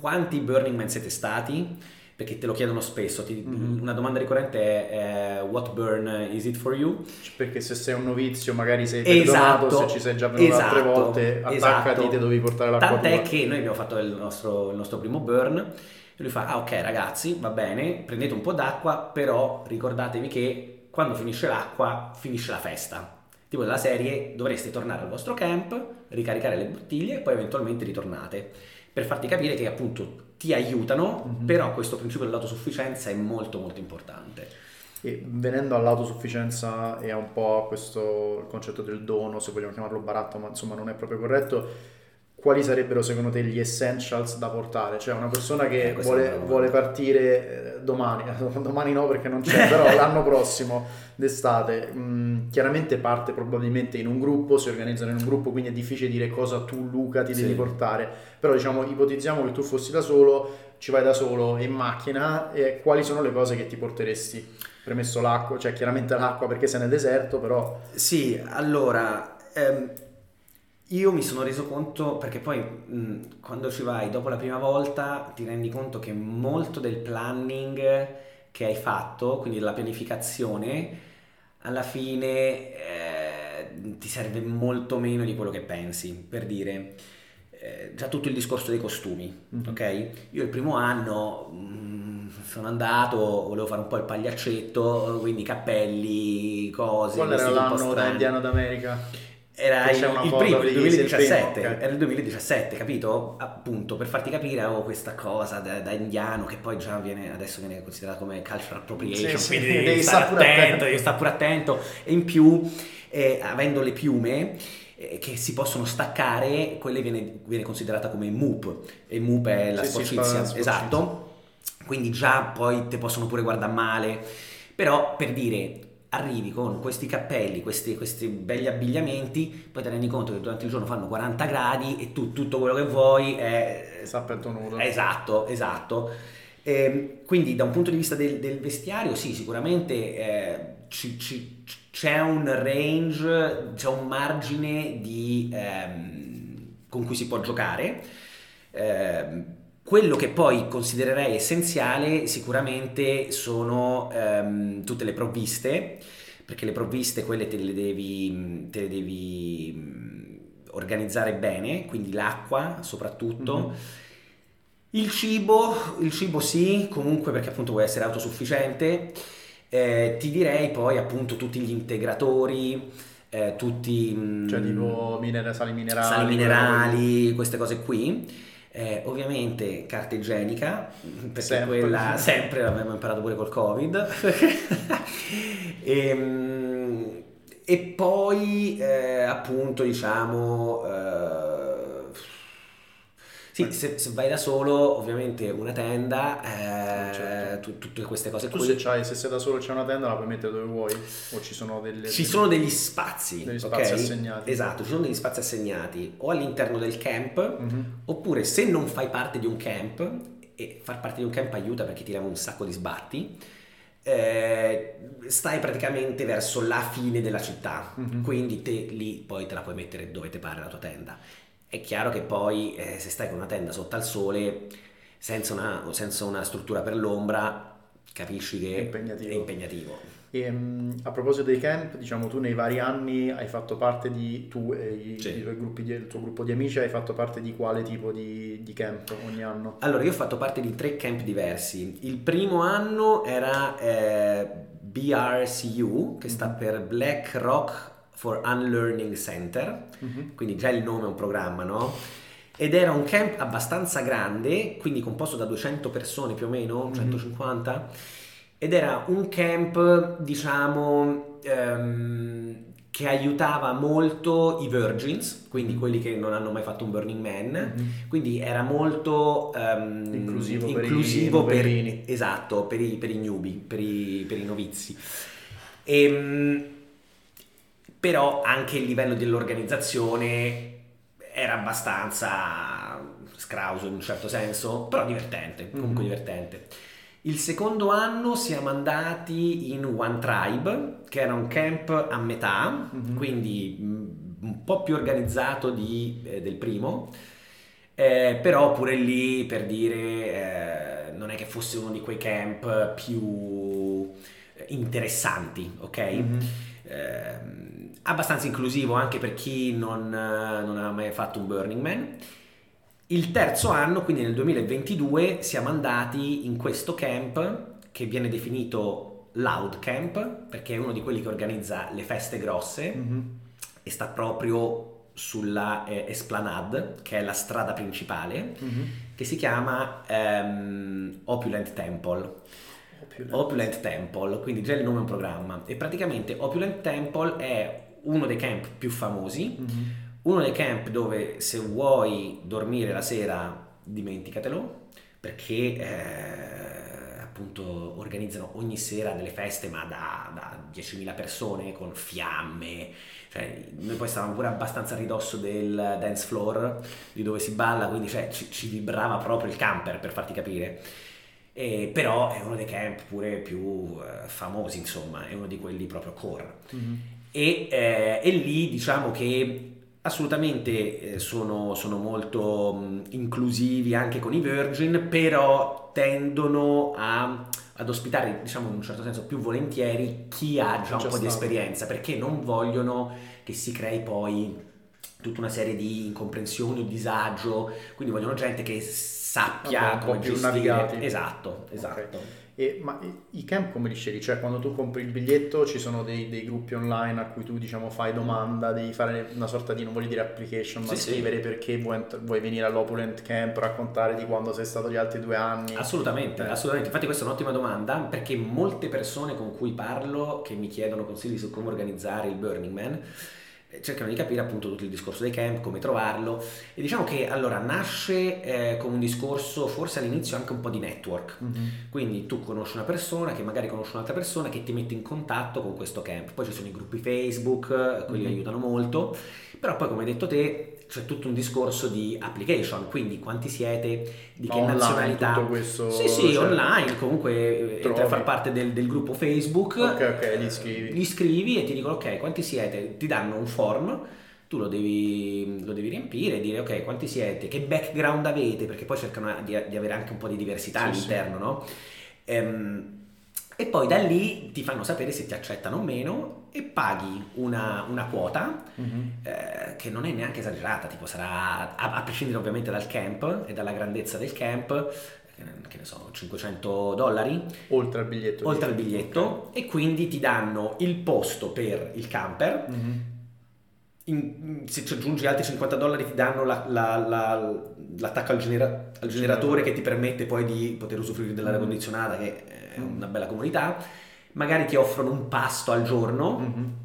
quanti Burning Man siete stati? Perché te lo chiedono spesso, ti- Mhm. una domanda ricorrente è eh, what burn is it for you? Perché se sei un novizio magari sei Esatto, perdonato, se ci sei già venuto altre esatto, volte, attaccati, esatto. te devi portare l'acqua Tant'è tua. che noi abbiamo fatto il nostro, il nostro primo burn e lui fa, ah ok ragazzi, va bene, prendete un po' d'acqua, però ricordatevi che quando finisce l'acqua finisce la festa. Tipo della serie dovreste tornare al vostro camp, ricaricare le bottiglie e poi eventualmente ritornate. Per farti capire che appunto ti aiutano, Mhm. però questo principio dell'autosufficienza è molto molto importante. E venendo all'autosufficienza e a un po' a questo concetto del dono, se vogliamo chiamarlo baratto, ma insomma non è proprio corretto, quali sarebbero secondo te gli essentials da portare? Cioè una persona che Eh, vuole, vuole partire eh, domani, (laughs) domani no perché non c'è, però (laughs) l'anno prossimo d'estate, mh, chiaramente parte probabilmente in un gruppo, si organizzano in un gruppo, quindi è difficile dire cosa tu Luca ti Sì. devi portare, però diciamo ipotizziamo che tu fossi da solo, ci vai da solo in macchina e quali sono le cose che ti porteresti? Premesso l'acqua, cioè chiaramente l'acqua perché sei nel deserto, però Sì, allora, ehm, io mi sono reso conto, perché poi mh, quando ci vai dopo la prima volta ti rendi conto che molto del planning che hai fatto, quindi della pianificazione, alla fine eh, ti serve molto meno di quello che pensi, per dire. eh, Già tutto il discorso dei costumi, Mhm. ok? Io il primo anno mh, sono andato, volevo fare un po' il pagliaccetto, quindi cappelli, cose, qual era l'anno da. Indiano d'America? Era il, il primo, il di 2017, Silvino, ok. era il 2017, capito? Appunto, per farti capire avevo questa cosa da, da indiano che poi già viene, adesso viene considerata come cultural appropriation, Sì, sì, quindi devi devi stare pure attento, attento. devi stare pure attento. E in più, eh, avendo le piume eh, che si possono staccare, quelle viene, viene considerata come MUP, e MUP è la Sì, sì, sporcizia, sporcizia. esatto, quindi già poi te possono pure guardare male, però per dire arrivi con questi cappelli, questi, questi belli abbigliamenti, poi ti rendi conto che durante il giorno fanno 40 gradi e tu tutto quello che vuoi è... Sappetto nudo. Esatto, esatto. Ehm, quindi da un punto di vista del, del vestiario, sì, sicuramente eh, ci- ci- c'è un range, c'è un margine di, ehm, con cui si può giocare. Ehm, quello che poi considererei essenziale sicuramente sono ehm, tutte le provviste, perché le provviste quelle te le devi, te le devi mm, organizzare bene, quindi l'acqua soprattutto. Mhm. Il cibo, il cibo sì, comunque perché appunto vuoi essere autosufficiente. Eh, ti direi poi appunto tutti gli integratori, eh, tutti mm, Cioè tipo minera- sali minerali. sali minerali, queste cose qui. Eh, ovviamente carta igienica, perché Sempre. quella sempre l'abbiamo imparato pure col Covid. (laughs) Ehm, e, poi eh, appunto diciamo eh, sì, se, se vai da solo, ovviamente una tenda, eh, Certo. tu- tutte queste cose Tu se, c'hai, se sei da solo c'è una tenda la puoi mettere dove vuoi? O ci sono delle... Ci sono degli spazi, Degli spazi assegnati. Esatto, ci sono degli spazi assegnati o all'interno del camp, Mhm. oppure se non fai parte di un camp, e far parte di un camp aiuta perché ti leva un sacco di sbatti, eh, stai praticamente verso la fine della città, Mhm. quindi te lì poi te la puoi mettere dove ti pare la tua tenda. È chiaro che poi eh, se stai con una tenda sotto al sole, senza una, senza una struttura per l'ombra, capisci che È impegnativo. è impegnativo. E, mh, a proposito dei camp, diciamo tu nei vari anni hai fatto parte di, tu e i, Sì. i tuoi gruppi di- il tuo gruppo di amici hai fatto parte di quale tipo di, di camp ogni anno? Allora, io ho fatto parte di tre camp diversi. Il primo anno era eh, BRCU, che sta Mhm. per Black Rock for Unlearning Center, Mhm. quindi già il nome è un programma, no? Ed era un camp abbastanza grande, quindi composto da 200 persone più o meno, Mhm. 150, ed era un camp, diciamo, ehm, che aiutava molto i virgins, quindi Mhm. quelli che non hanno mai fatto un Burning Man, Mhm. quindi era molto ehm, Inclusivo per i inclusivo per, esatto, per i, per i newbie, per i, per i novizi. Ehm, però anche il livello dell'organizzazione era abbastanza scrauso in un certo senso, però divertente, comunque Mhm. divertente. Il secondo anno siamo andati in One Tribe, che era un camp a metà, Mhm. quindi mh, un po' più organizzato di- eh, del primo, eh, però pure lì per dire eh, non è che fosse uno di quei camp più interessanti, ok? Mhm. Abbastanza inclusivo anche per chi non, eh, non aveva mai fatto un Burning Man. Il terzo anno, quindi nel 2022, siamo andati in questo camp che viene definito Loud Camp perché è uno di quelli che organizza le feste grosse Mhm. e sta proprio sulla eh, Esplanade, che è la strada principale, Mhm. che si chiama ehm, Opulent Temple. Opulent. Opulent Temple, quindi già il nome è un programma. E praticamente Opulent Temple è uno dei camp più famosi, mm-hmm. uno dei camp dove se vuoi dormire la sera dimenticatelo, perché eh, appunto organizzano ogni sera delle feste ma da, da 10.000 persone con fiamme, cioè, noi poi stavamo pure abbastanza a ridosso del dance floor di dove si balla, quindi cioè, ci, ci vibrava proprio il camper per farti capire. E, però è uno dei camp pure più eh, famosi, insomma, è uno di quelli proprio core. Mm-hmm. E, eh, e, lì diciamo che assolutamente eh, sono, sono molto mh, inclusivi anche con i virgin, però tendono a, ad ospitare, diciamo in un certo senso, più volentieri chi ha già un po' stato. di esperienza, perché non vogliono che si crei poi tutta una serie di incomprensioni o disagio, quindi vogliono gente che sappia Vabbè, come gestire. Navigati. Esatto, esatto. Okay. E, ma i camp come li scegli? Cioè quando tu compri il biglietto ci sono dei, dei, gruppi online a cui tu diciamo fai domanda, devi fare una sorta di, non voglio dire application, ma sì, scrivere sì. perché vuoi, vuoi, venire all'Opulent Camp, raccontare di quando sei stato gli altri due anni. Assolutamente, eh. assolutamente. Infatti questa è un'ottima domanda perché molte persone con cui parlo che mi chiedono consigli su come organizzare il Burning Man cercano di capire appunto tutto il discorso dei camp, come trovarlo e diciamo che allora nasce eh, con un discorso forse all'inizio anche un po' di network, mm-hmm. quindi tu conosci una persona che magari conosce un'altra persona che ti mette in contatto con questo camp, poi ci sono i gruppi Facebook, quelli mm-hmm. aiutano molto, però poi come hai detto te c'è tutto un discorso di application, quindi quanti siete, di che online, nazionalità. Questo, sì, sì, cioè, online, comunque trovi. entri a far parte del, del, gruppo Facebook. Ok, ok, li iscrivi. Li iscrivi e ti dicono ok, quanti siete, ti danno un form tu lo devi, lo devi, riempire e dire ok quanti siete, che background avete, perché poi cercano di, di avere anche un po' di diversità sì, all'interno, sì. no? Ehm, e poi da lì ti fanno sapere se ti accettano o meno e paghi una, una quota mm-hmm. eh, che non è neanche esagerata, tipo sarà, a, a, prescindere ovviamente dal camp e dalla grandezza del camp, eh, che ne so, 500 dollari. Oltre al biglietto. Oltre al biglietto okay. e quindi ti danno il posto per il camper. Mm-hmm. In, se ci aggiungi altri 50 dollari ti danno la, la, la, l'attacco al, genera, al generatore che ti permette poi di poter usufruire dell'aria mm-hmm. condizionata che è una bella comunità, magari ti offrono un pasto al giorno. Mm-hmm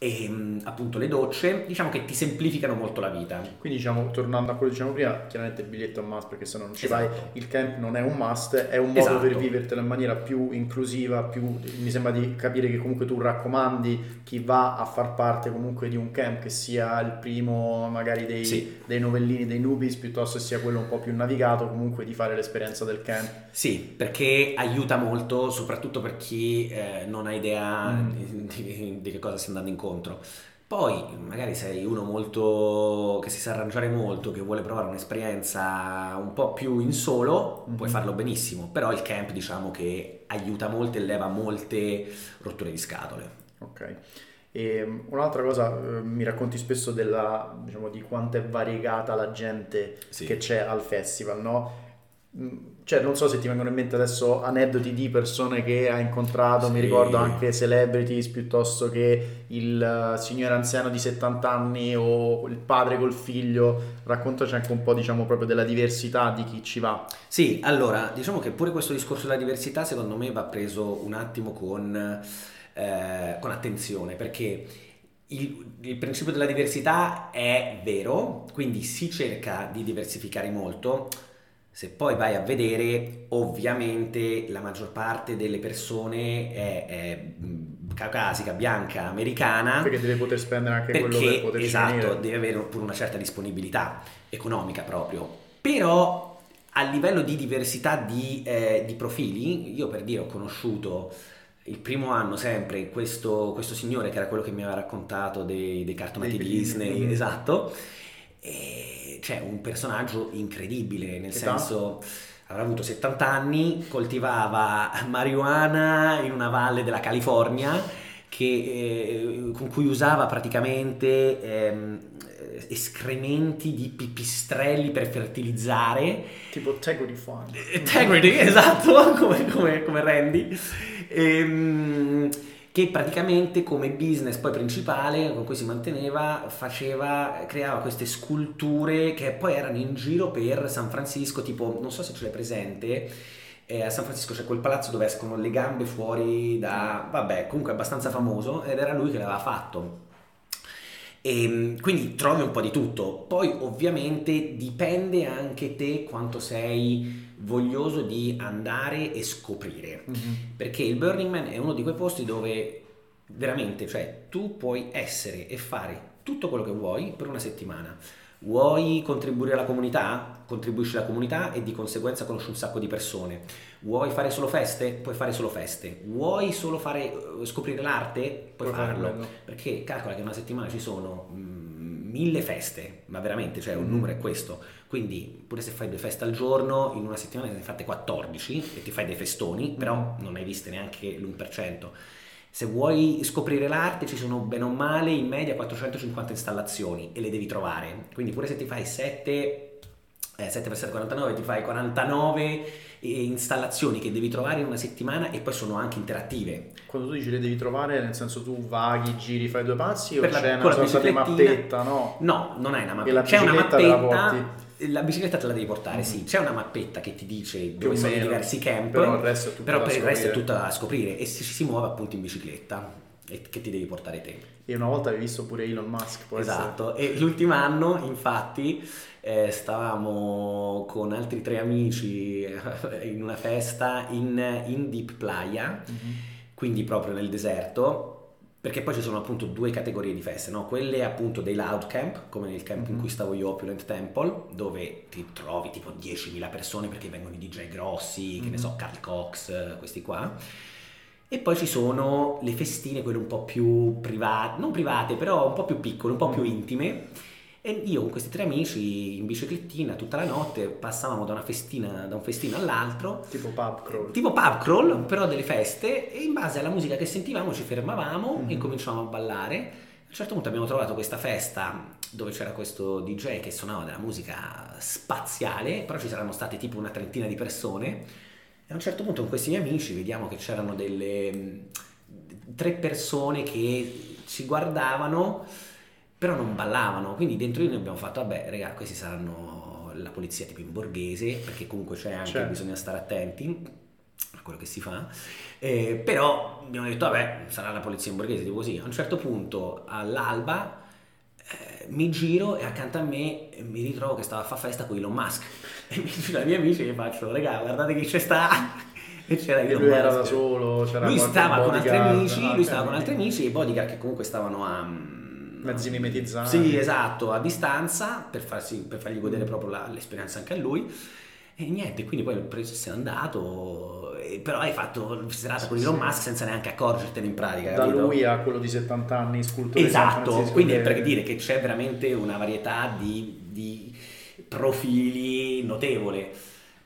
e mm, appunto le docce, diciamo che ti semplificano molto la vita. Quindi diciamo, tornando a quello che dicevamo prima, chiaramente il biglietto è un must perché se no non ci esatto. vai, il camp non è un must, è un modo esatto. per vivertelo in maniera più inclusiva, più, mi sembra di capire che comunque tu raccomandi chi va a far parte comunque di un camp che sia il primo magari dei, sì. dei novellini, dei nubis, piuttosto che sia quello un po' più navigato, comunque di fare l'esperienza del camp. Sì, perché aiuta molto, soprattutto per chi eh, non ha idea mm. di, di, che cosa stia andando incontro incontro. Poi magari sei uno molto che si sa arrangiare molto, che vuole provare un'esperienza un po' più in solo, mm-hmm. puoi farlo benissimo, però il camp diciamo che aiuta molto e leva molte rotture di scatole. Ok. E un'altra cosa, eh, mi racconti spesso della, diciamo, di quanto è variegata la gente sì. che c'è al festival, no? Cioè non so se ti vengono in mente adesso aneddoti di persone che hai incontrato, sì. mi ricordo anche celebrities piuttosto che il uh, signore anziano di 70 anni o il padre col figlio, raccontaci anche un po' diciamo proprio della diversità di chi ci va. Sì, allora diciamo che pure questo discorso della diversità secondo me va preso un attimo con, eh, con attenzione perché il, il, principio della diversità è vero, quindi si cerca di diversificare molto, se poi vai a vedere, ovviamente la maggior parte delle persone è, è caucasica, bianca, americana. Perché deve poter spendere anche perché, quello per poter Esatto, venire. deve avere pure una certa disponibilità economica proprio. Però a livello di diversità di, eh, di profili, io per dire ho conosciuto il primo anno sempre questo, questo, signore che era quello che mi aveva raccontato dei, dei cartonati dei Disney, Disney, esatto. E cioè un personaggio incredibile, nel Età? senso avrà avuto 70 anni, coltivava marijuana in una valle della California che, eh, con cui usava praticamente ehm, escrementi di pipistrelli per fertilizzare. Tipo Tegrity Farm. Tegrity, (laughs) esatto, come, come, come Randy. Ehm, che praticamente come business poi principale con cui si manteneva faceva, creava queste sculture che poi erano in giro per San Francisco, tipo, non so se ce l'hai presente, E a San Francisco c'è quel palazzo dove escono le gambe fuori da... vabbè, comunque abbastanza famoso ed era lui che l'aveva fatto. E ehm, quindi trovi un po' di tutto. Poi ovviamente dipende anche te quanto sei voglioso di andare e scoprire. Mm-hmm. Perché il Burning Man è uno di quei posti dove veramente, cioè, tu puoi essere e fare tutto quello che vuoi per una settimana. Vuoi contribuire alla comunità? Contribuisci alla comunità e di conseguenza conosci un sacco di persone. Vuoi fare solo feste? Puoi fare solo feste. Vuoi solo fare, eh, scoprire l'arte? Puoi, Puoi farlo. farlo. Perché calcola che in una settimana ci sono mm, mille feste, ma veramente, cioè un mm. numero è questo. Quindi pure se fai due feste al giorno, in una settimana ne fate 14 e ti fai dei festoni, però mm. non hai viste neanche l'1%. Se vuoi scoprire l'arte ci sono bene o male in media 450 installazioni e le devi trovare. Quindi pure se ti fai 7, eh, 7 x 7 49, ti fai 49 installazioni che devi trovare in una settimana e poi sono anche interattive. Quando tu dici le devi trovare, nel senso tu vaghi, giri, fai due passi per o la, c'è una sorta di mappetta, no? No, non è una mappetta. C'è una mappetta la bicicletta te la devi portare, mm-hmm. sì. C'è una mappetta che ti dice dove sono i diversi camp, però, il resto è tutto, però per il resto è tutto da scoprire e si, si muove appunto in bicicletta e che ti devi portare te. E una volta avevi visto pure Elon Musk, può Esatto, essere. e l'ultimo anno infatti eh, stavamo con altri tre amici eh, in una festa in, in Deep Playa, mm-hmm. quindi proprio nel deserto perché poi ci sono appunto due categorie di feste, no? quelle appunto dei loud camp, come nel camp mm-hmm. in mhm. cui stavo io, Opulent Temple, dove ti trovi tipo 10.000 persone perché vengono i DJ grossi, mm-hmm. che ne mhm. so, Carl Cox, questi qua. E poi ci sono le festine, quelle un po' più private, non private, però un po' più piccole, un po' più mm. intime e io con questi tre amici in biciclettina tutta la notte passavamo da, festina, da un festino all'altro. Tipo pub crawl. Tipo pub crawl, però delle feste. E in base alla musica che sentivamo ci fermavamo mm-hmm. e cominciavamo a ballare. A un certo punto abbiamo trovato questa festa dove c'era questo DJ che suonava della musica spaziale, però ci saranno state tipo una trentina di persone. E a un certo punto con questi miei amici vediamo che c'erano delle mm, tre persone che ci guardavano però non ballavano, quindi dentro di noi abbiamo fatto, vabbè, raga, questi saranno la polizia tipo in borghese, perché comunque c'è anche, certo. bisogna stare attenti a quello che si fa, eh, però abbiamo detto, vabbè, sarà la polizia in borghese, tipo così. A un certo punto, all'alba, eh, mi giro e accanto a me mi ritrovo che stava a fare festa con Elon Musk, (laughs) e mi giro ai miei amici e gli faccio, raga, guardate chi c'è sta... (laughs) E c'era Elon lui Musk. era da solo, c'era lui stava con altri amici, lui stava con altri amici e i bodyguard che comunque stavano a mezzi mimetizzati. Sì, esatto, a distanza per, farsi, per fargli godere proprio la, l'esperienza anche a lui. E niente, quindi poi preso se n'è andato, però hai fatto serata con Elon Musk senza neanche accorgertene in pratica. Da capito? lui a quello di 70 anni, scultore Esatto, quindi è per dire che c'è veramente una varietà di, di profili notevole.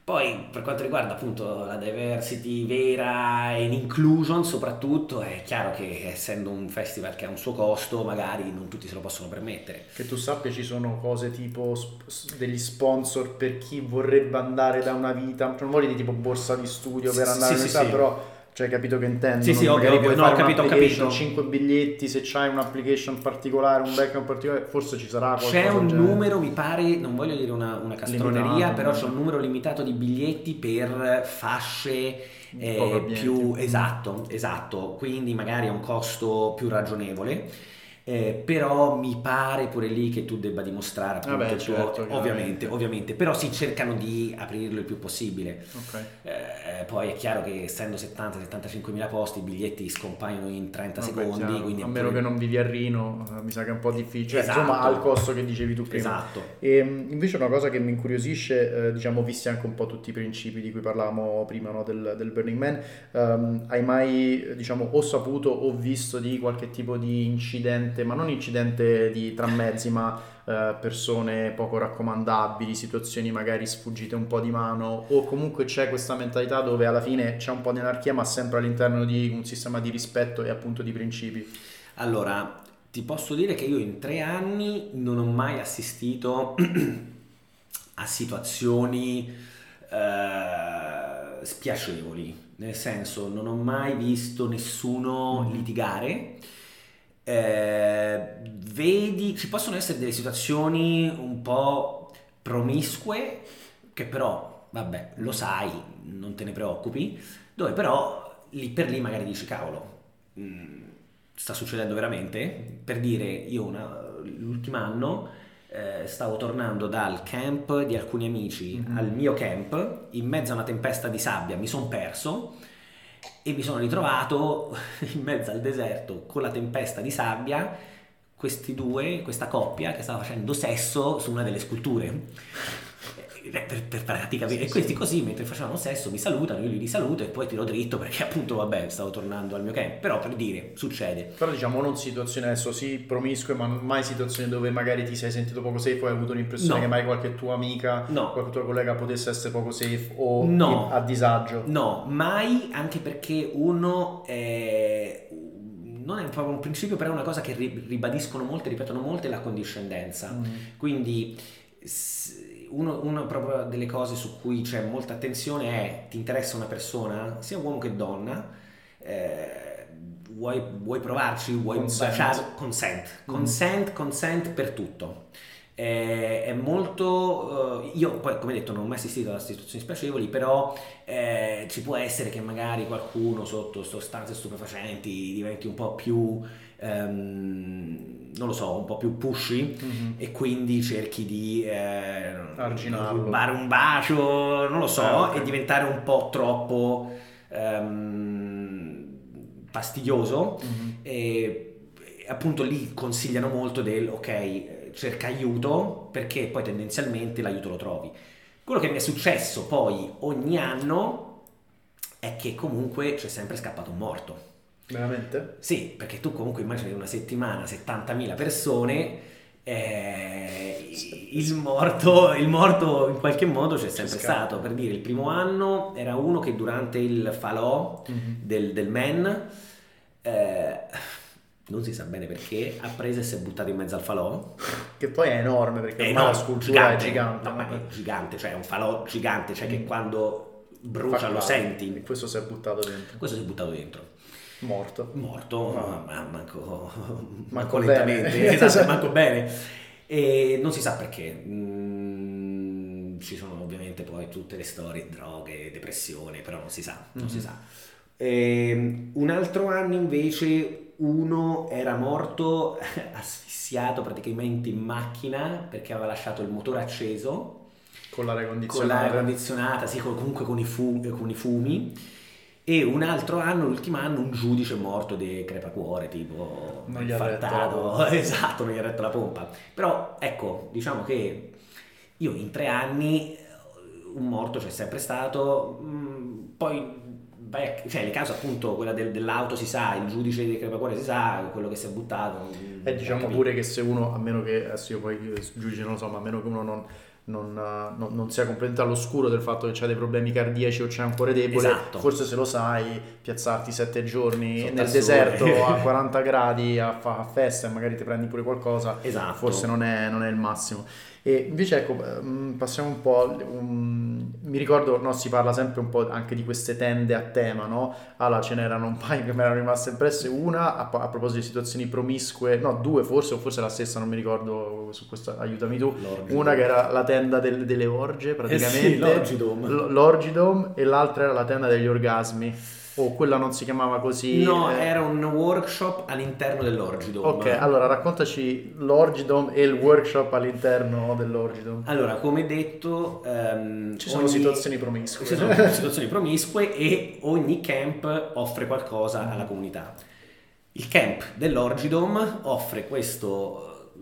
Poi per quanto riguarda appunto la diversity vera e l'inclusion soprattutto è chiaro che essendo un festival che ha un suo costo magari non tutti se lo possono permettere. Che tu sappia ci sono cose tipo degli sponsor per chi vorrebbe andare da una vita, cioè non voglio dire tipo borsa di studio per andare sì, sì, sì, però cioè, capito che intendo? Sì, sì, ovvio, ovvio. No, ho capito, ho capito. 5 biglietti, se c'hai un'application particolare, un background particolare, forse ci sarà qualcosa. C'è un numero, mi pare, non voglio dire una, una castroneria, limitato, però c'è un numero limitato di biglietti per fasce eh, più... Esatto, esatto. Quindi magari a un costo più ragionevole eh, però mi pare pure lì che tu debba dimostrare appunto Vabbè, certo, tuo, ovviamente, ovviamente, però si cercano di aprirlo il più possibile. Okay. Eh, poi è chiaro che essendo 70-75 mila posti i biglietti scompaiono in 30 Vabbè, secondi. Quindi a meno pure... che non vivi a Rino, eh, mi sa che è un po' difficile, esatto. insomma al costo che dicevi tu prima. Esatto. E, ehm, invece una cosa che mi incuriosisce, eh, diciamo, visti anche un po' tutti i principi di cui parlavamo prima no, del, del, Burning Man, um, hai mai, diciamo, o saputo o visto di qualche tipo di incidente incidente, ma non incidente di tra mezzi, ma eh, persone poco raccomandabili, situazioni magari sfuggite un po' di mano, o comunque c'è questa mentalità dove alla fine c'è un po' di anarchia, ma sempre all'interno di un sistema di rispetto e appunto di principi. Allora, ti posso dire che io in tre anni non ho mai assistito (clears throat) a situazioni eh, spiacevoli, nel senso non ho mai visto nessuno mm. litigare eh, vedi, ci possono essere delle situazioni un po' promiscue che però vabbè, lo sai, non te ne preoccupi, dove però lì per lì magari dici, cavolo, mh, mm, sta succedendo veramente? Per dire, io una, l'ultimo anno eh, stavo tornando dal camp di alcuni amici mm-hmm. al mio camp, in mezzo a una tempesta di sabbia mi sono perso e mi sono ritrovato (laughs) in mezzo al deserto con la tempesta di sabbia questi due, questa coppia che stava facendo sesso su una delle sculture per, per praticamente. E questi così, mentre facevano sesso, mi salutano, io li saluto e poi tiro dritto perché (laughs) appunto, vabbè, stavo tornando al mio camp. Però per dire, succede. Però diciamo non situazioni adesso sì promiscue, ma mai situazioni dove magari ti sei sentito poco safe o hai avuto l'impressione no. che mai qualche tua amica, no. qualche tuo collega potesse essere poco safe o no. a disagio. No, mai, anche perché uno è non è proprio un principio, però è una cosa che ribadiscono molte, ripetono molte, la condiscendenza. Mm. Quindi uno, una proprio delle cose su cui c'è molta attenzione è ti interessa una persona, sia uomo che donna, eh, vuoi, vuoi, provarci, vuoi consent. baciare, consent, mm. consent, consent per tutto. Eh, è molto, uh, io poi come detto non ho mai assistito a situazioni spiacevoli, però eh, ci può essere che magari qualcuno sotto sostanze stupefacenti diventi un po' più um, non lo so, un po' più pushy mm-hmm. e quindi cerchi di eh, rubare un bacio, non lo so, ah, okay. e diventare un po' troppo um, fastidioso. Mm-hmm. E appunto lì consigliano molto del ok, cerca aiuto perché poi tendenzialmente l'aiuto lo trovi. Quello che mi è successo poi ogni anno è che comunque c'è sempre scappato un morto. Veramente? Sì, perché tu comunque immagini una settimana 70.000 persone, eh, il, morto, il, morto, in qualche modo c'è sempre stato. Per dire, il primo anno era uno che durante il falò mm-hmm. del, del men, eh, non si sa bene perché, ha preso e si è buttato in mezzo al falò. Che poi è enorme perché è la scultura gigante, è gigante. No, ma è gigante, cioè è un falò gigante, cioè mm. che quando brucia lo senti. E questo si è buttato dentro. Questo si è buttato dentro. Morto. Morto, ma manco, manco, lentamente, (laughs) esatto, manco bene. E non si sa perché. Mm, ci sono ovviamente poi tutte le storie, droghe, depressione, però non si sa, non mm-hmm. si sa. E, ehm, un altro anno invece uno era morto (laughs) asfissiato praticamente in macchina perché aveva lasciato il motore acceso. Con l'aria condizionata. Con l'aria condizionata, sì, comunque con i, fu- con i fumi e un altro anno, l'ultimo anno, un giudice morto di crepacuore, tipo non gli infartato, (laughs) esatto, non gli ha retto la pompa. Però ecco, diciamo che io in tre anni un morto c'è sempre stato, mm, poi beh, cioè le cause appunto quella del, dell'auto si sa, il giudice di crepacuore si sa, quello che si è buttato. E diciamo pure che se uno, a meno che adesso io poi giudice non lo so, ma a meno che uno non non, non, non, sia completamente all'oscuro del fatto che c'è dei problemi cardiaci o c'è un cuore debole, esatto. forse se lo sai, piazzarti sette giorni Sotto nel deserto (laughs) a 40 gradi a, fa- a, festa e magari ti prendi pure qualcosa, esatto. forse non è, non è il massimo. E invece ecco, mm, passiamo un po', um, mi ricordo, no, si parla sempre un po' anche di queste tende a tema, no? Allora ce n'erano un paio che mi erano rimaste impresse, una a, a, proposito di situazioni promiscue, no, due forse, o forse la stessa, non mi ricordo su questo, aiutami tu, L'orgidom. una che era la tenda del, delle orge praticamente, eh sì, l'orgidom. l'orgidom, e l'altra era la tenda degli orgasmi. O quella non si chiamava così? No, eh... era un workshop all'interno dell'Orgidome. Ok, allora raccontaci l'Orgidome e il workshop all'interno dell'Orgidome. Allora, come detto... Um, ci sono ogni... situazioni promiscue. Ci sono (laughs) situazioni promiscue e ogni camp offre qualcosa alla comunità. Il camp dell'Orgidome offre questo,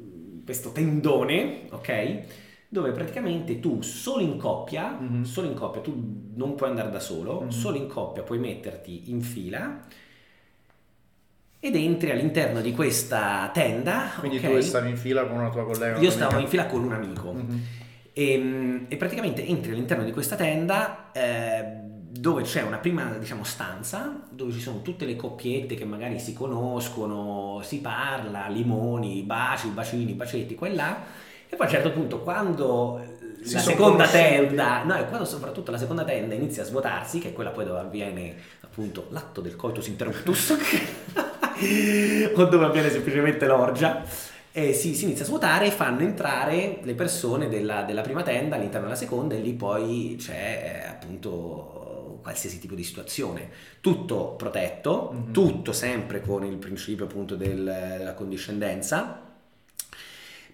questo tendone, ok? Dove praticamente tu solo in coppia, mm-hmm. solo in coppia, tu non puoi andare da solo, mm-hmm. solo in coppia puoi metterti in fila ed entri all'interno di questa tenda. Quindi okay? tu stavi in fila con una tua collega? Io stavo in fila con un amico. Mm-hmm. E, e, praticamente entri all'interno di questa tenda eh, dove c'è una prima diciamo, stanza dove ci sono tutte le coppiette che magari si conoscono, si parla, limoni, baci, bacini, bacetti, qua e là e poi a un certo punto, quando si la seconda tenda, no, quando soprattutto la seconda tenda inizia a svuotarsi, che è quella poi dove avviene appunto l'atto del coitus interruptus, (laughs) o dove avviene semplicemente l'orgia, E si, si, inizia a svuotare e fanno entrare le persone della, della, prima tenda all'interno della seconda e lì poi c'è eh, appunto qualsiasi tipo di situazione. Tutto protetto, mm-hmm. tutto sempre con il principio appunto del, della condiscendenza,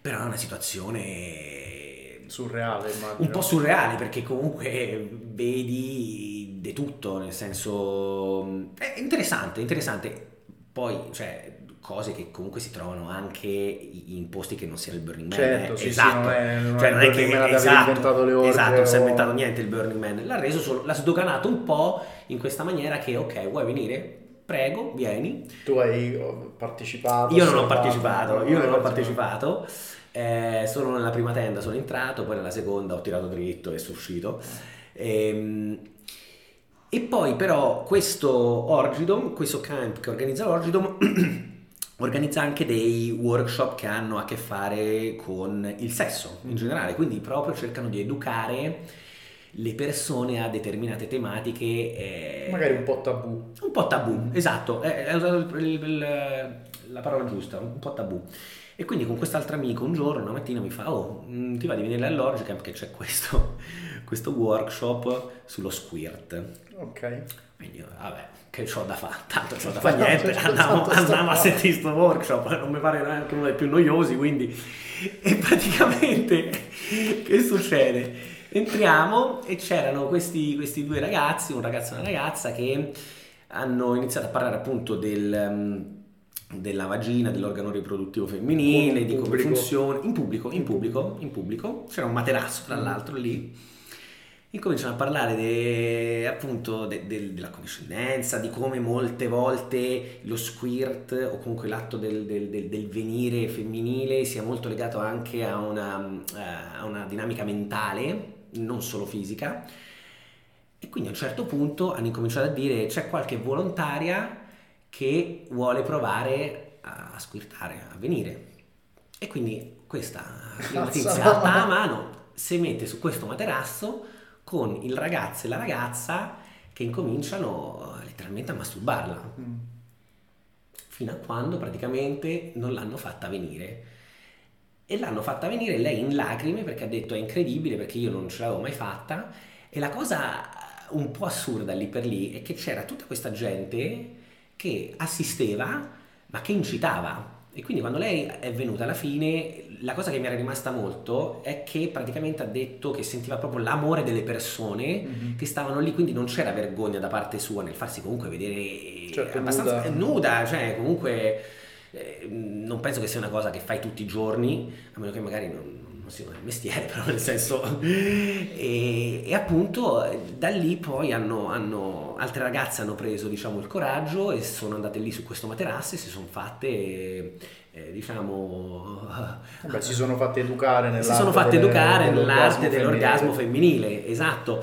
però è una situazione surreale, immagino. Un po' surreale perché comunque vedi di tutto, nel senso è interessante, interessante. Poi, cioè, cose che comunque si trovano anche in posti che non siano il Burning Man. Certo, eh. sì, esatto. Sì, non è, non cioè, non è che Man esatto, inventato le orge esatto, non si è o- inventato niente il Burning Man. L'ha reso solo, l'ha sdoganato un po' in questa maniera che, ok, vuoi venire? Prego, vieni. Tu hai oh, partecipato? Io non ho partecipato, io non ho partecipato. Eh, solo nella prima tenda sono entrato, poi nella seconda ho tirato dritto e sono uscito. Ehm, E poi però questo Orgidom, questo camp che organizza l'Orgidom, (clears throat) organizza anche dei workshop che hanno a che fare con il sesso in generale, quindi proprio cercano di educare le persone a determinate tematiche. eh, Magari un po' tabù. un po' tabù, esatto, è, è usato il- il- la parola giusta, un po' tabù. E quindi con quest'altro amico un giorno, una mattina mi fa, oh, mm, ti va di venire all'Orgicamp che c'è questo, (laughs) questo workshop sullo squirt. Ok. Quindi vabbè, che c'ho da fare, tanto c'ho da fare (laughs) niente, andiamo, andiamo a sentire questo workshop, non mi pare neanche uno dei più noiosi, quindi... (laughs) E praticamente che succede? Entriamo e c'erano questi, questi due ragazzi, un ragazzo e una ragazza, che hanno iniziato a parlare appunto del... um, della vagina, dell'organo riproduttivo femminile, In di come pubblico. funziona, in pubblico, in pubblico, in pubblico, c'era un materasso tra l'altro lì, incominciano a parlare de- appunto de- del- della condiscendenza, di come molte volte lo squirt o comunque l'atto del, del- del- del venire femminile sia molto legato anche a una, eh, a una dinamica mentale, non solo fisica. E quindi a un certo punto hanno incominciato a dire c'è qualche volontaria che vuole provare a squirtare, a venire. E quindi questa (laughs) tizia la mano si mette su questo materasso con il ragazzo e la ragazza che incominciano letteralmente a masturbarla Mm. fino a quando praticamente non l'hanno fatta venire. E l'hanno fatta venire lei in lacrime perché ha detto è incredibile perché io non ce l'avevo mai fatta. E la cosa un po' assurda lì per lì è che c'era tutta questa gente che assisteva ma che incitava. E quindi quando lei è venuta alla fine, la cosa che mi era rimasta molto è che praticamente ha detto che sentiva proprio l'amore delle persone Mhm. che stavano lì, quindi non c'era vergogna da parte sua nel farsi comunque vedere Certo, abbastanza nuda. nuda, cioè comunque eh, non penso che sia una cosa che fai tutti i giorni, a meno che magari non, non sia un mestiere, (laughs) però nel senso... E, e appunto eh, da lì poi hanno, hanno- altre ragazze hanno preso diciamo il coraggio e sono andate lì su questo materasso e si sono fatte, eh, diciamo... Vabbè, si sono fatte educare nell'arte si sono fatte educare nell'arte dell'orgasmo dell'orgasmo femminile, esatto.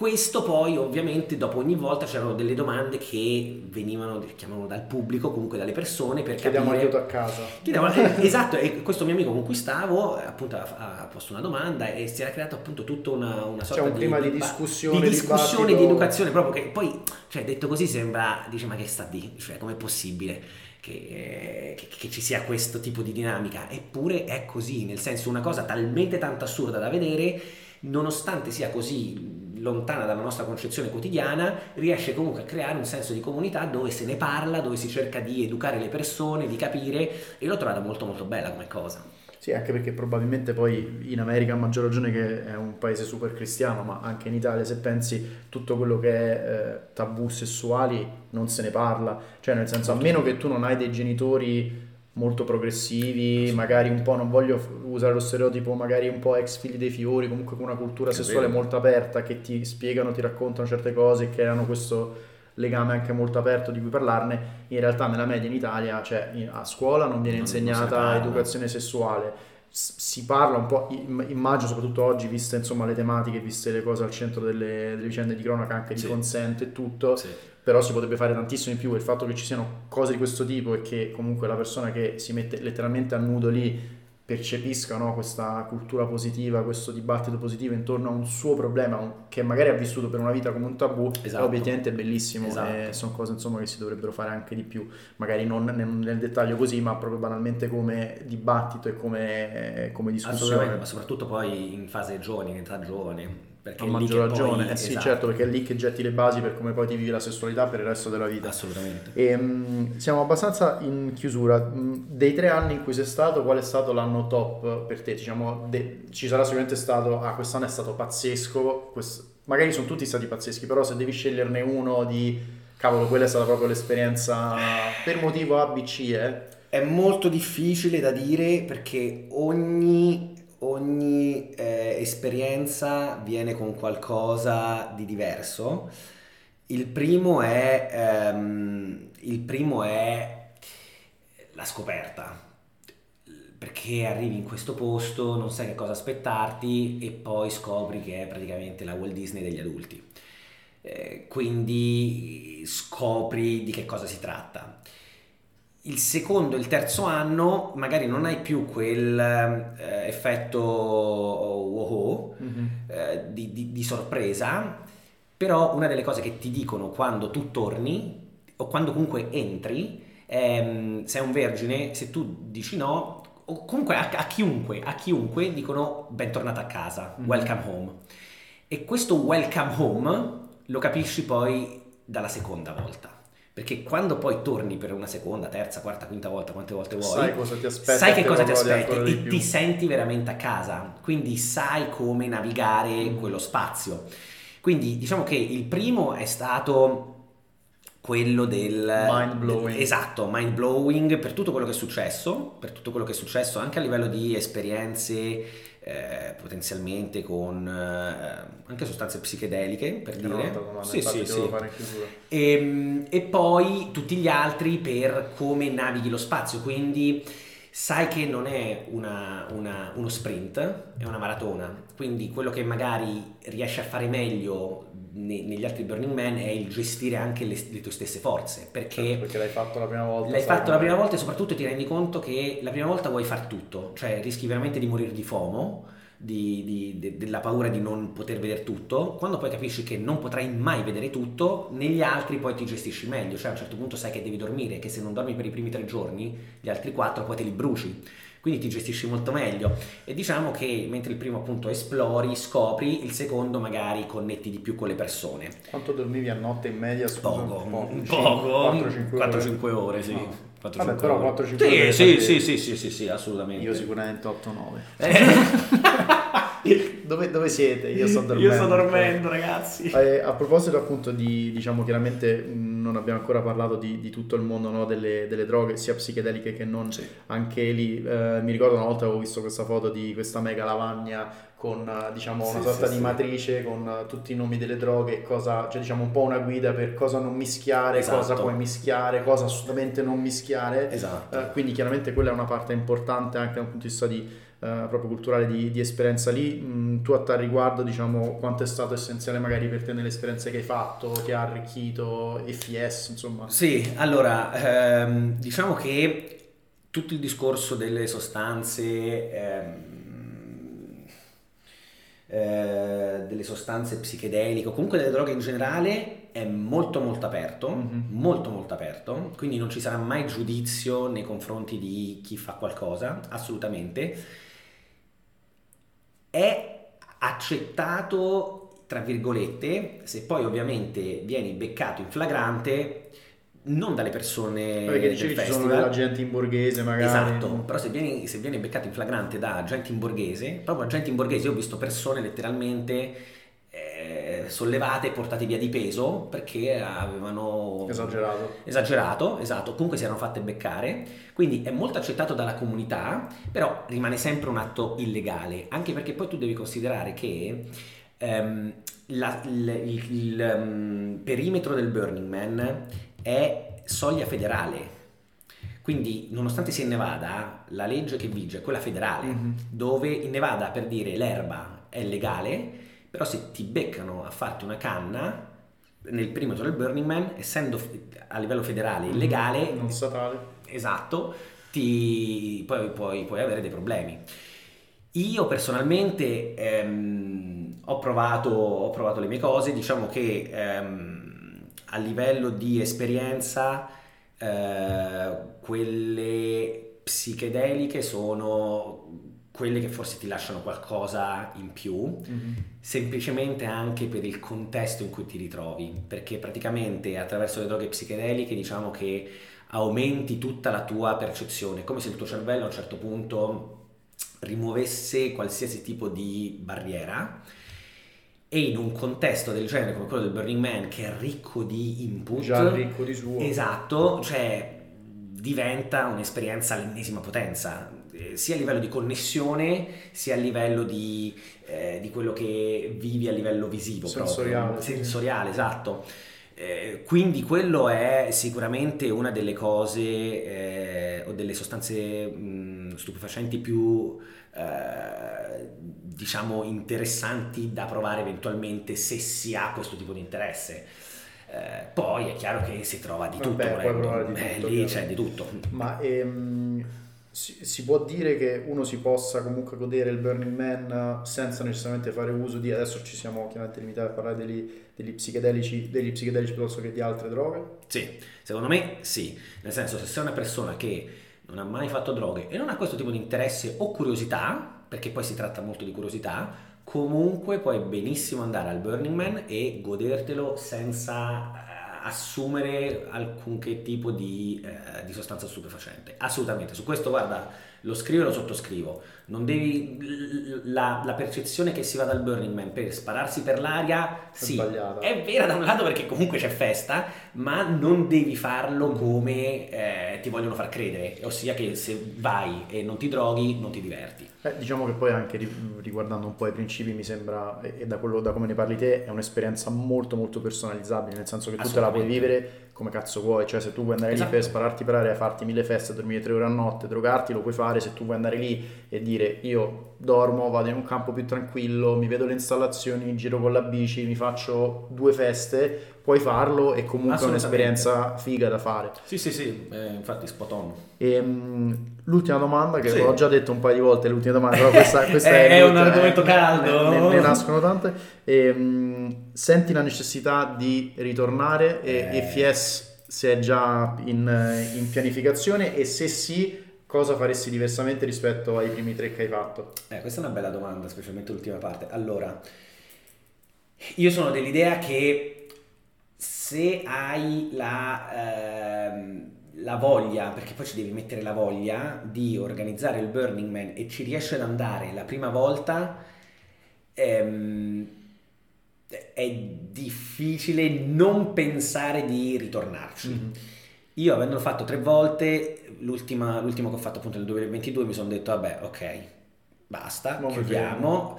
Questo poi ovviamente dopo ogni volta c'erano delle domande che venivano, chiamavano dal pubblico, comunque dalle persone per Chiediamo capire... aiuto a casa. Chiediamo- eh, (laughs) esatto, e questo mio amico con cui stavo appunto ha, posto una domanda e si era creato appunto tutta una, una sorta un di, clima di ba- discussione, di discussione, dibattito. di educazione, proprio che poi, cioè detto così sembra, dice ma che sta di, cioè com'è possibile che, eh, che- che ci sia questo tipo di dinamica? Eppure è così, nel senso una cosa talmente tanto assurda da vedere, nonostante sia così lontana dalla nostra concezione quotidiana, riesce comunque a creare un senso di comunità dove se ne parla, dove si cerca di educare le persone, di capire e l'ho trovata molto molto bella come cosa. Sì, anche perché probabilmente poi in America a maggior ragione che è un paese super cristiano, ma anche in Italia se pensi tutto quello che è eh, tabù sessuali non se ne parla, cioè nel senso a meno che tu non hai dei genitori molto progressivi, magari un po', non voglio usare lo stereotipo, magari un po' ex figli dei fiori, comunque con una cultura sessuale molto aperta che ti spiegano, ti raccontano certe cose che hanno questo legame anche molto aperto di cui parlarne, in realtà nella media in Italia, cioè a scuola non viene Non- insegnata educazione sessuale, si parla un po', im- immagino soprattutto oggi, viste insomma le tematiche, viste le cose al centro delle, delle vicende di cronaca, anche di Sì. consente e tutto, Sì. Però si potrebbe fare tantissimo in più. Il fatto che ci siano cose di questo tipo e che comunque la persona che si mette letteralmente a nudo lì percepisca questa cultura positiva, questo dibattito positivo intorno a un suo problema che magari ha vissuto per una vita come un tabù, esatto. obiettivamente è bellissimo esatto. e sono cose insomma, che si dovrebbero fare anche di più, magari non nel, nel dettaglio così, ma proprio banalmente come dibattito e come, come discussione. Ma soprattutto poi in fase giovane, in età giovane perché a maggior ragione, poi, eh sì, esatto. certo, perché è lì che getti le basi per come poi ti vivi la sessualità per il resto della vita. Assolutamente. E, um, siamo abbastanza in chiusura. Um, dei tre anni in cui sei stato, qual è stato l'anno top per te? Diciamo, de- ci sarà sicuramente stato, ah, quest'anno è stato pazzesco, quest- magari sono tutti stati pazzeschi, però se devi sceglierne uno di, cavolo, quella è stata proprio l'esperienza per motivo A, B, C, eh? È molto difficile da dire perché ogni ogni eh, esperienza viene con qualcosa di diverso. Il primo è, ehm, il primo è la scoperta, perché arrivi in questo posto, non sai che cosa aspettarti e poi scopri che è praticamente la Walt Disney degli adulti. Eh, quindi scopri di che cosa si tratta il secondo e il terzo anno magari non hai più quel eh, effetto wow mm-hmm. eh, di, di, di, sorpresa, però una delle cose che ti dicono quando tu torni o quando comunque entri, ehm, sei un vergine, se tu dici no, o comunque a, a chiunque, a chiunque dicono bentornata a casa, mm-hmm. welcome home. E questo welcome home lo capisci poi dalla seconda volta perché quando poi torni per una seconda, terza, quarta, quinta volta, quante volte vuoi, sai cosa ti aspetta, sai che cosa ti aspetti e ti senti veramente a casa, quindi sai come navigare mm. quello spazio. Quindi diciamo che il primo è stato quello del mind blowing. Esatto, mind blowing per tutto quello che è successo, per tutto quello che è successo anche a livello di esperienze eh, potenzialmente con eh, anche sostanze psichedeliche per che dire. domanda, sì, sì, sì. E, ehm, e poi tutti gli altri per come navighi lo spazio. Quindi sai che non è una, una, uno sprint, è una maratona, quindi quello che magari riesci a fare meglio ne, negli altri Burning Man è il gestire anche le, le tue stesse forze, perché, certo, perché l'hai fatto la prima volta. L'hai fatto la prima volta e soprattutto ti rendi conto che la prima volta vuoi far tutto, cioè rischi veramente di morire di FOMO. Di, di, de, della paura di non poter vedere tutto, quando poi capisci che non potrai mai vedere tutto, negli altri poi ti gestisci meglio, cioè a un certo punto sai che devi dormire, che se non dormi per i primi tre giorni, gli altri quattro poi te li bruci quindi ti gestisci molto meglio e diciamo che mentre il primo appunto esplori, scopri, il secondo magari connetti di più con le persone. Quanto dormivi a notte in media? Scusa, poco, poco, 4-5 ore. ore, sì. No. 4, Vabbè, però 4 5 sì, ore sì, sì, sì, sì, sì, sì, assolutamente. Io sicuramente 8 9. dove, dove, siete? Io sto dormendo. Io sto dormendo, ragazzi. Eh, a proposito appunto di, diciamo chiaramente non abbiamo ancora parlato di, di tutto il mondo no, delle, delle, droghe, sia psichedeliche che non. Sì. Anche lì, eh, mi ricordo una volta avevo visto questa foto di questa mega lavagna con diciamo una sì, sorta sì, di matrice con tutti i nomi delle droghe, cosa, cioè diciamo un po' una guida per cosa non mischiare, esatto. cosa puoi mischiare, cosa assolutamente non mischiare. Esatto. Uh, quindi chiaramente quella è una parte importante anche dal punto di vista di uh, proprio culturale di, di esperienza lì. Mm, tu a tal riguardo, diciamo, quanto è stato essenziale magari per te nelle esperienze che hai fatto, ti ha arricchito, FIS, insomma? Sì, allora, ehm, diciamo che tutto il discorso delle sostanze ehm, eh, delle sostanze psichedeliche o comunque delle droghe in generale è molto molto aperto, mm-hmm. molto molto aperto, quindi non ci sarà mai giudizio nei confronti di chi fa qualcosa, assolutamente. È accettato, tra virgolette, se poi ovviamente vieni beccato in flagrante, non dalle persone perché dicevi ci sono della gente in borghese magari. Esatto però se vieni, se vieni beccato in flagrante da gente in borghese proprio agenti in borghese io ho visto persone letteralmente sollevate e portate via di peso perché avevano esagerato esagerato esatto comunque si erano fatte beccare quindi è molto accettato dalla comunità però rimane sempre un atto illegale anche perché poi tu devi considerare che ehm, la, il, il, il um, perimetro del Burning Man è soglia federale. Quindi, nonostante sia in Nevada, la legge che vige è quella federale, mm-hmm. dove in Nevada, per dire, l'erba è legale, però se ti beccano a farti una canna nel perimetro del Burning Man, essendo a livello federale mhm. illegale, non statale, esatto, ti, poi, poi puoi avere dei problemi. Io personalmente ehm, ho, provato, ho, provato, le mie cose, diciamo che ehm, a livello di esperienza eh, quelle psichedeliche sono quelle che forse ti lasciano qualcosa in più, mm-hmm. semplicemente anche per il contesto in cui ti ritrovi, perché praticamente attraverso le droghe psichedeliche diciamo che aumenti tutta la tua percezione, come se il tuo cervello a un certo punto rimuovesse qualsiasi tipo di barriera. E in un contesto del genere come quello del Burning Man che è ricco di input già ricco di suo. esatto cioè diventa un'esperienza all'ennesima potenza eh, sia a livello di connessione sia a livello di, eh, di quello che vivi a livello visivo sensoriale, proprio. sensoriale esatto eh, quindi quello è sicuramente una delle cose eh, o delle sostanze mh, stupefacenti più eh, diciamo interessanti da provare eventualmente se si ha questo tipo di interesse. Eh, poi è chiaro che si trova di tutto, Vabbè, di tutto lì c'è di tutto. Ma ehm, si, si, può dire che uno si possa comunque godere il Burning Man senza necessariamente fare uso di adesso ci siamo chiaramente limitati a parlare degli, degli psichedelici, degli psichedelici piuttosto che di altre droghe? Sì, secondo me sì, nel senso se sei una persona che non ha mai fatto droghe e non ha questo tipo di interesse o curiosità, perché poi si tratta molto di curiosità, comunque puoi benissimo andare al Burning Man e godertelo senza eh, assumere alcunché tipo di, eh, di sostanza stupefacente. Assolutamente, su questo guarda, lo scrivo e lo sottoscrivo. Non devi, la, la, percezione che si va dal Burning Man per spararsi per l'aria, sì, è, è vera da un lato perché comunque c'è festa, ma non devi farlo come eh, ti vogliono far credere, ossia che se vai e non ti droghi non ti diverti. Eh, diciamo che poi anche riguardando un po' i principi mi sembra, e da, quello, da come ne parli te, è un'esperienza molto molto personalizzabile, nel senso che tu te la puoi vivere come cazzo vuoi, cioè se tu vuoi andare esatto. lì per spararti per aria, farti mille feste, dormire tre ore a notte, drogarti, lo puoi fare, se tu vuoi andare lì e dire io dormo, vado in un campo più tranquillo, mi vedo le installazioni, giro con la bici, mi faccio due feste, puoi farlo e comunque è un'esperienza figa da fare. Sì, sì, sì, eh, infatti spot on. E, um, l'ultima domanda, che sì. ho già detto un paio di volte, l'ultima domanda, però questa, (laughs) questa è, è un argomento caldo. Ne, ne, ne, nascono tante. E, um, senti la necessità di ritornare e, eh. FIS se è già in, in pianificazione e se sì cosa faresti diversamente rispetto ai primi tre che hai fatto? Eh, questa è una bella domanda, specialmente l'ultima parte. Allora, io sono dell'idea che se hai la, ehm, la voglia, perché poi ci devi mettere la voglia di organizzare il Burning Man e ci riesci ad andare la prima volta, ehm, è difficile non pensare di ritornarci. Mm-hmm io avendolo fatto tre volte, l'ultima, l'ultimo che ho fatto appunto nel 2022 mi sono detto vabbè ok, basta, Mo chiudiamo.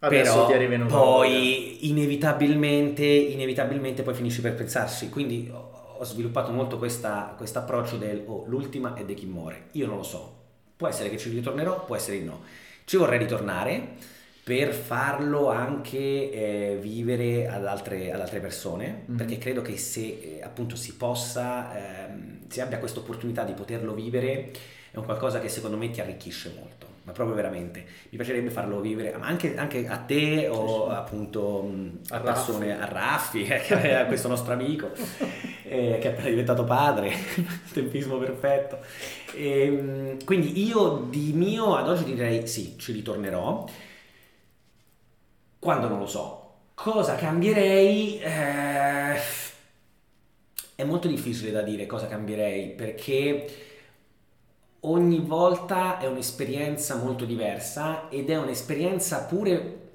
Adesso però poi inevitabilmente, inevitabilmente poi finisci per pensarsi. Quindi ho sviluppato molto questo approccio del oh, l'ultima è di chi muore. Io non lo so. Può essere che ci ritornerò, può essere che no. Ci vorrei ritornare per farlo anche eh, vivere ad altre, ad altre persone, mm-hmm. perché credo che se eh, appunto si possa, ehm, si abbia questa opportunità di poterlo vivere, è un qualcosa che secondo me ti arricchisce molto, ma proprio veramente. Mi piacerebbe farlo vivere, ma anche, anche a te o appunto mm, a, persone, a Raffi, eh, a questo nostro amico, (laughs) eh, che è appena diventato padre, (laughs) tempismo perfetto. E, ehm, quindi io di mio ad oggi direi sì, ci ritornerò quando non lo so. Cosa cambierei? Eh, è molto difficile da dire cosa cambierei perché ogni volta è un'esperienza molto diversa ed è un'esperienza pure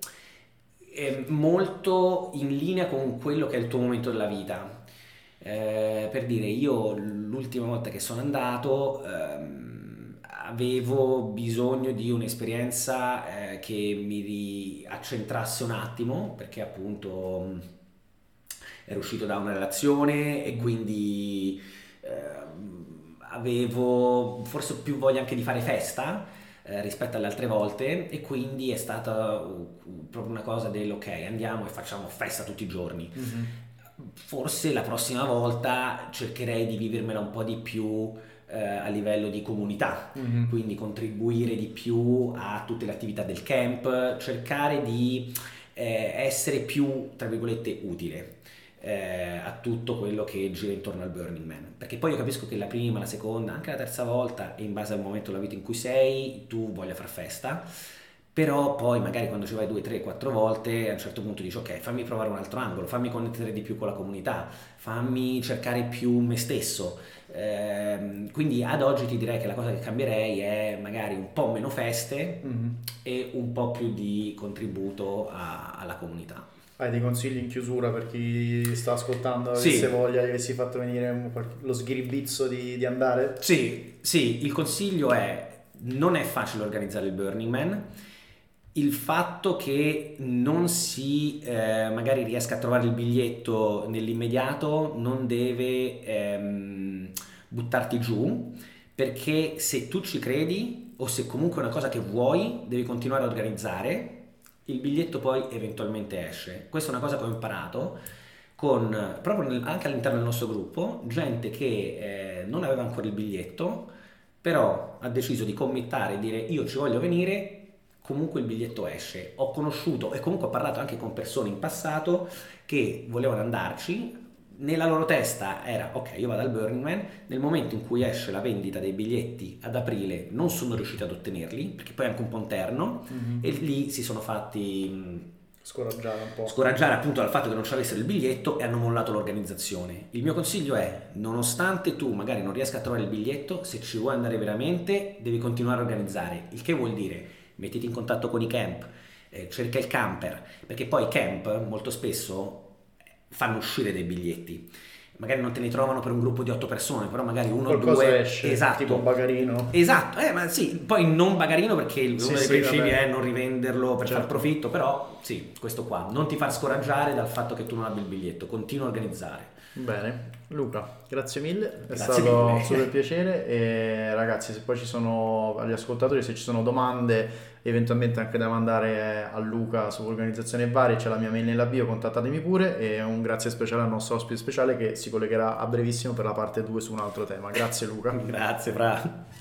eh, molto in linea con quello che è il tuo momento della vita. Eh, per dire, io l'ultima volta che sono andato... Ehm, avevo bisogno di un'esperienza eh, che mi riaccentrasse un attimo perché appunto mh, ero uscito da una relazione e quindi eh, avevo forse più voglia anche di fare festa eh, rispetto alle altre volte e quindi è stata proprio una cosa del ok andiamo e facciamo festa tutti i giorni mm-hmm. forse la prossima volta cercherei di vivermela un po' di più eh, a livello di comunità, mm-hmm. quindi contribuire di più a tutte le attività del camp, cercare di eh, essere più, tra virgolette, utile. Eh, a tutto quello che gira intorno al Burning Man perché poi io capisco che la prima, la seconda, anche la terza volta in base al momento della vita in cui sei tu voglia far festa però poi magari quando ci vai due, tre, quattro volte a un certo punto dici ok fammi provare un altro angolo, fammi connettere di più con la comunità, fammi cercare più me stesso. Eh, quindi ad oggi ti direi che la cosa che cambierei è magari un po' meno feste mm-hmm. e un po' più di contributo a, alla comunità. Hai dei consigli in chiusura per chi sta ascoltando, avesse sì. voglia, che si è fatto venire lo sghiribizzo di, di andare? Sì, sì, il consiglio è non è facile organizzare il Burning Man il fatto che non si eh, magari riesca a trovare il biglietto nell'immediato non deve ehm, buttarti giù perché se tu ci credi o se comunque è una cosa che vuoi devi continuare a organizzare il biglietto poi eventualmente esce questa è una cosa che ho imparato con, proprio nel, anche all'interno del nostro gruppo gente che eh, non aveva ancora il biglietto però ha deciso di committare e dire io ci voglio venire comunque il biglietto esce. Ho conosciuto e comunque ho parlato anche con persone in passato che volevano andarci. Nella loro testa era ok, io vado al Burning Man. Nel momento in cui esce la vendita dei biglietti ad aprile, non sono riusciti ad ottenerli perché poi è anche un po' interno. Mm-hmm. E lì si sono fatti scoraggiare un po'. Scoraggiare appunto dal fatto che non ci avessero il biglietto e hanno mollato l'organizzazione. Il mio consiglio è, nonostante tu magari non riesca a trovare il biglietto, se ci vuoi andare veramente, devi continuare a organizzare. Il che vuol dire mettiti in contatto con i camp, eh, cerca il camper, perché poi i camp molto spesso fanno uscire dei biglietti. Magari non te ne trovano per un gruppo di otto persone, però magari uno o due. Esce, esatto. Tipo bagarino. Esatto, eh, ma sì, poi non bagarino perché uno sì, dei sì, principi vabbè. è non rivenderlo per certo. far profitto, però sì, questo qua. Non ti far scoraggiare dal fatto che tu non abbia il biglietto, continua a organizzare. Bene, Luca, grazie mille, è grazie stato un super piacere e ragazzi se poi ci sono agli ascoltatori, se ci sono domande eventualmente anche da mandare a Luca su organizzazioni varie, c'è la mia mail nella bio, contattatemi pure e un grazie speciale al nostro ospite speciale che si collegherà a brevissimo per la parte 2 su un altro tema. Grazie Luca. (laughs) grazie Fra.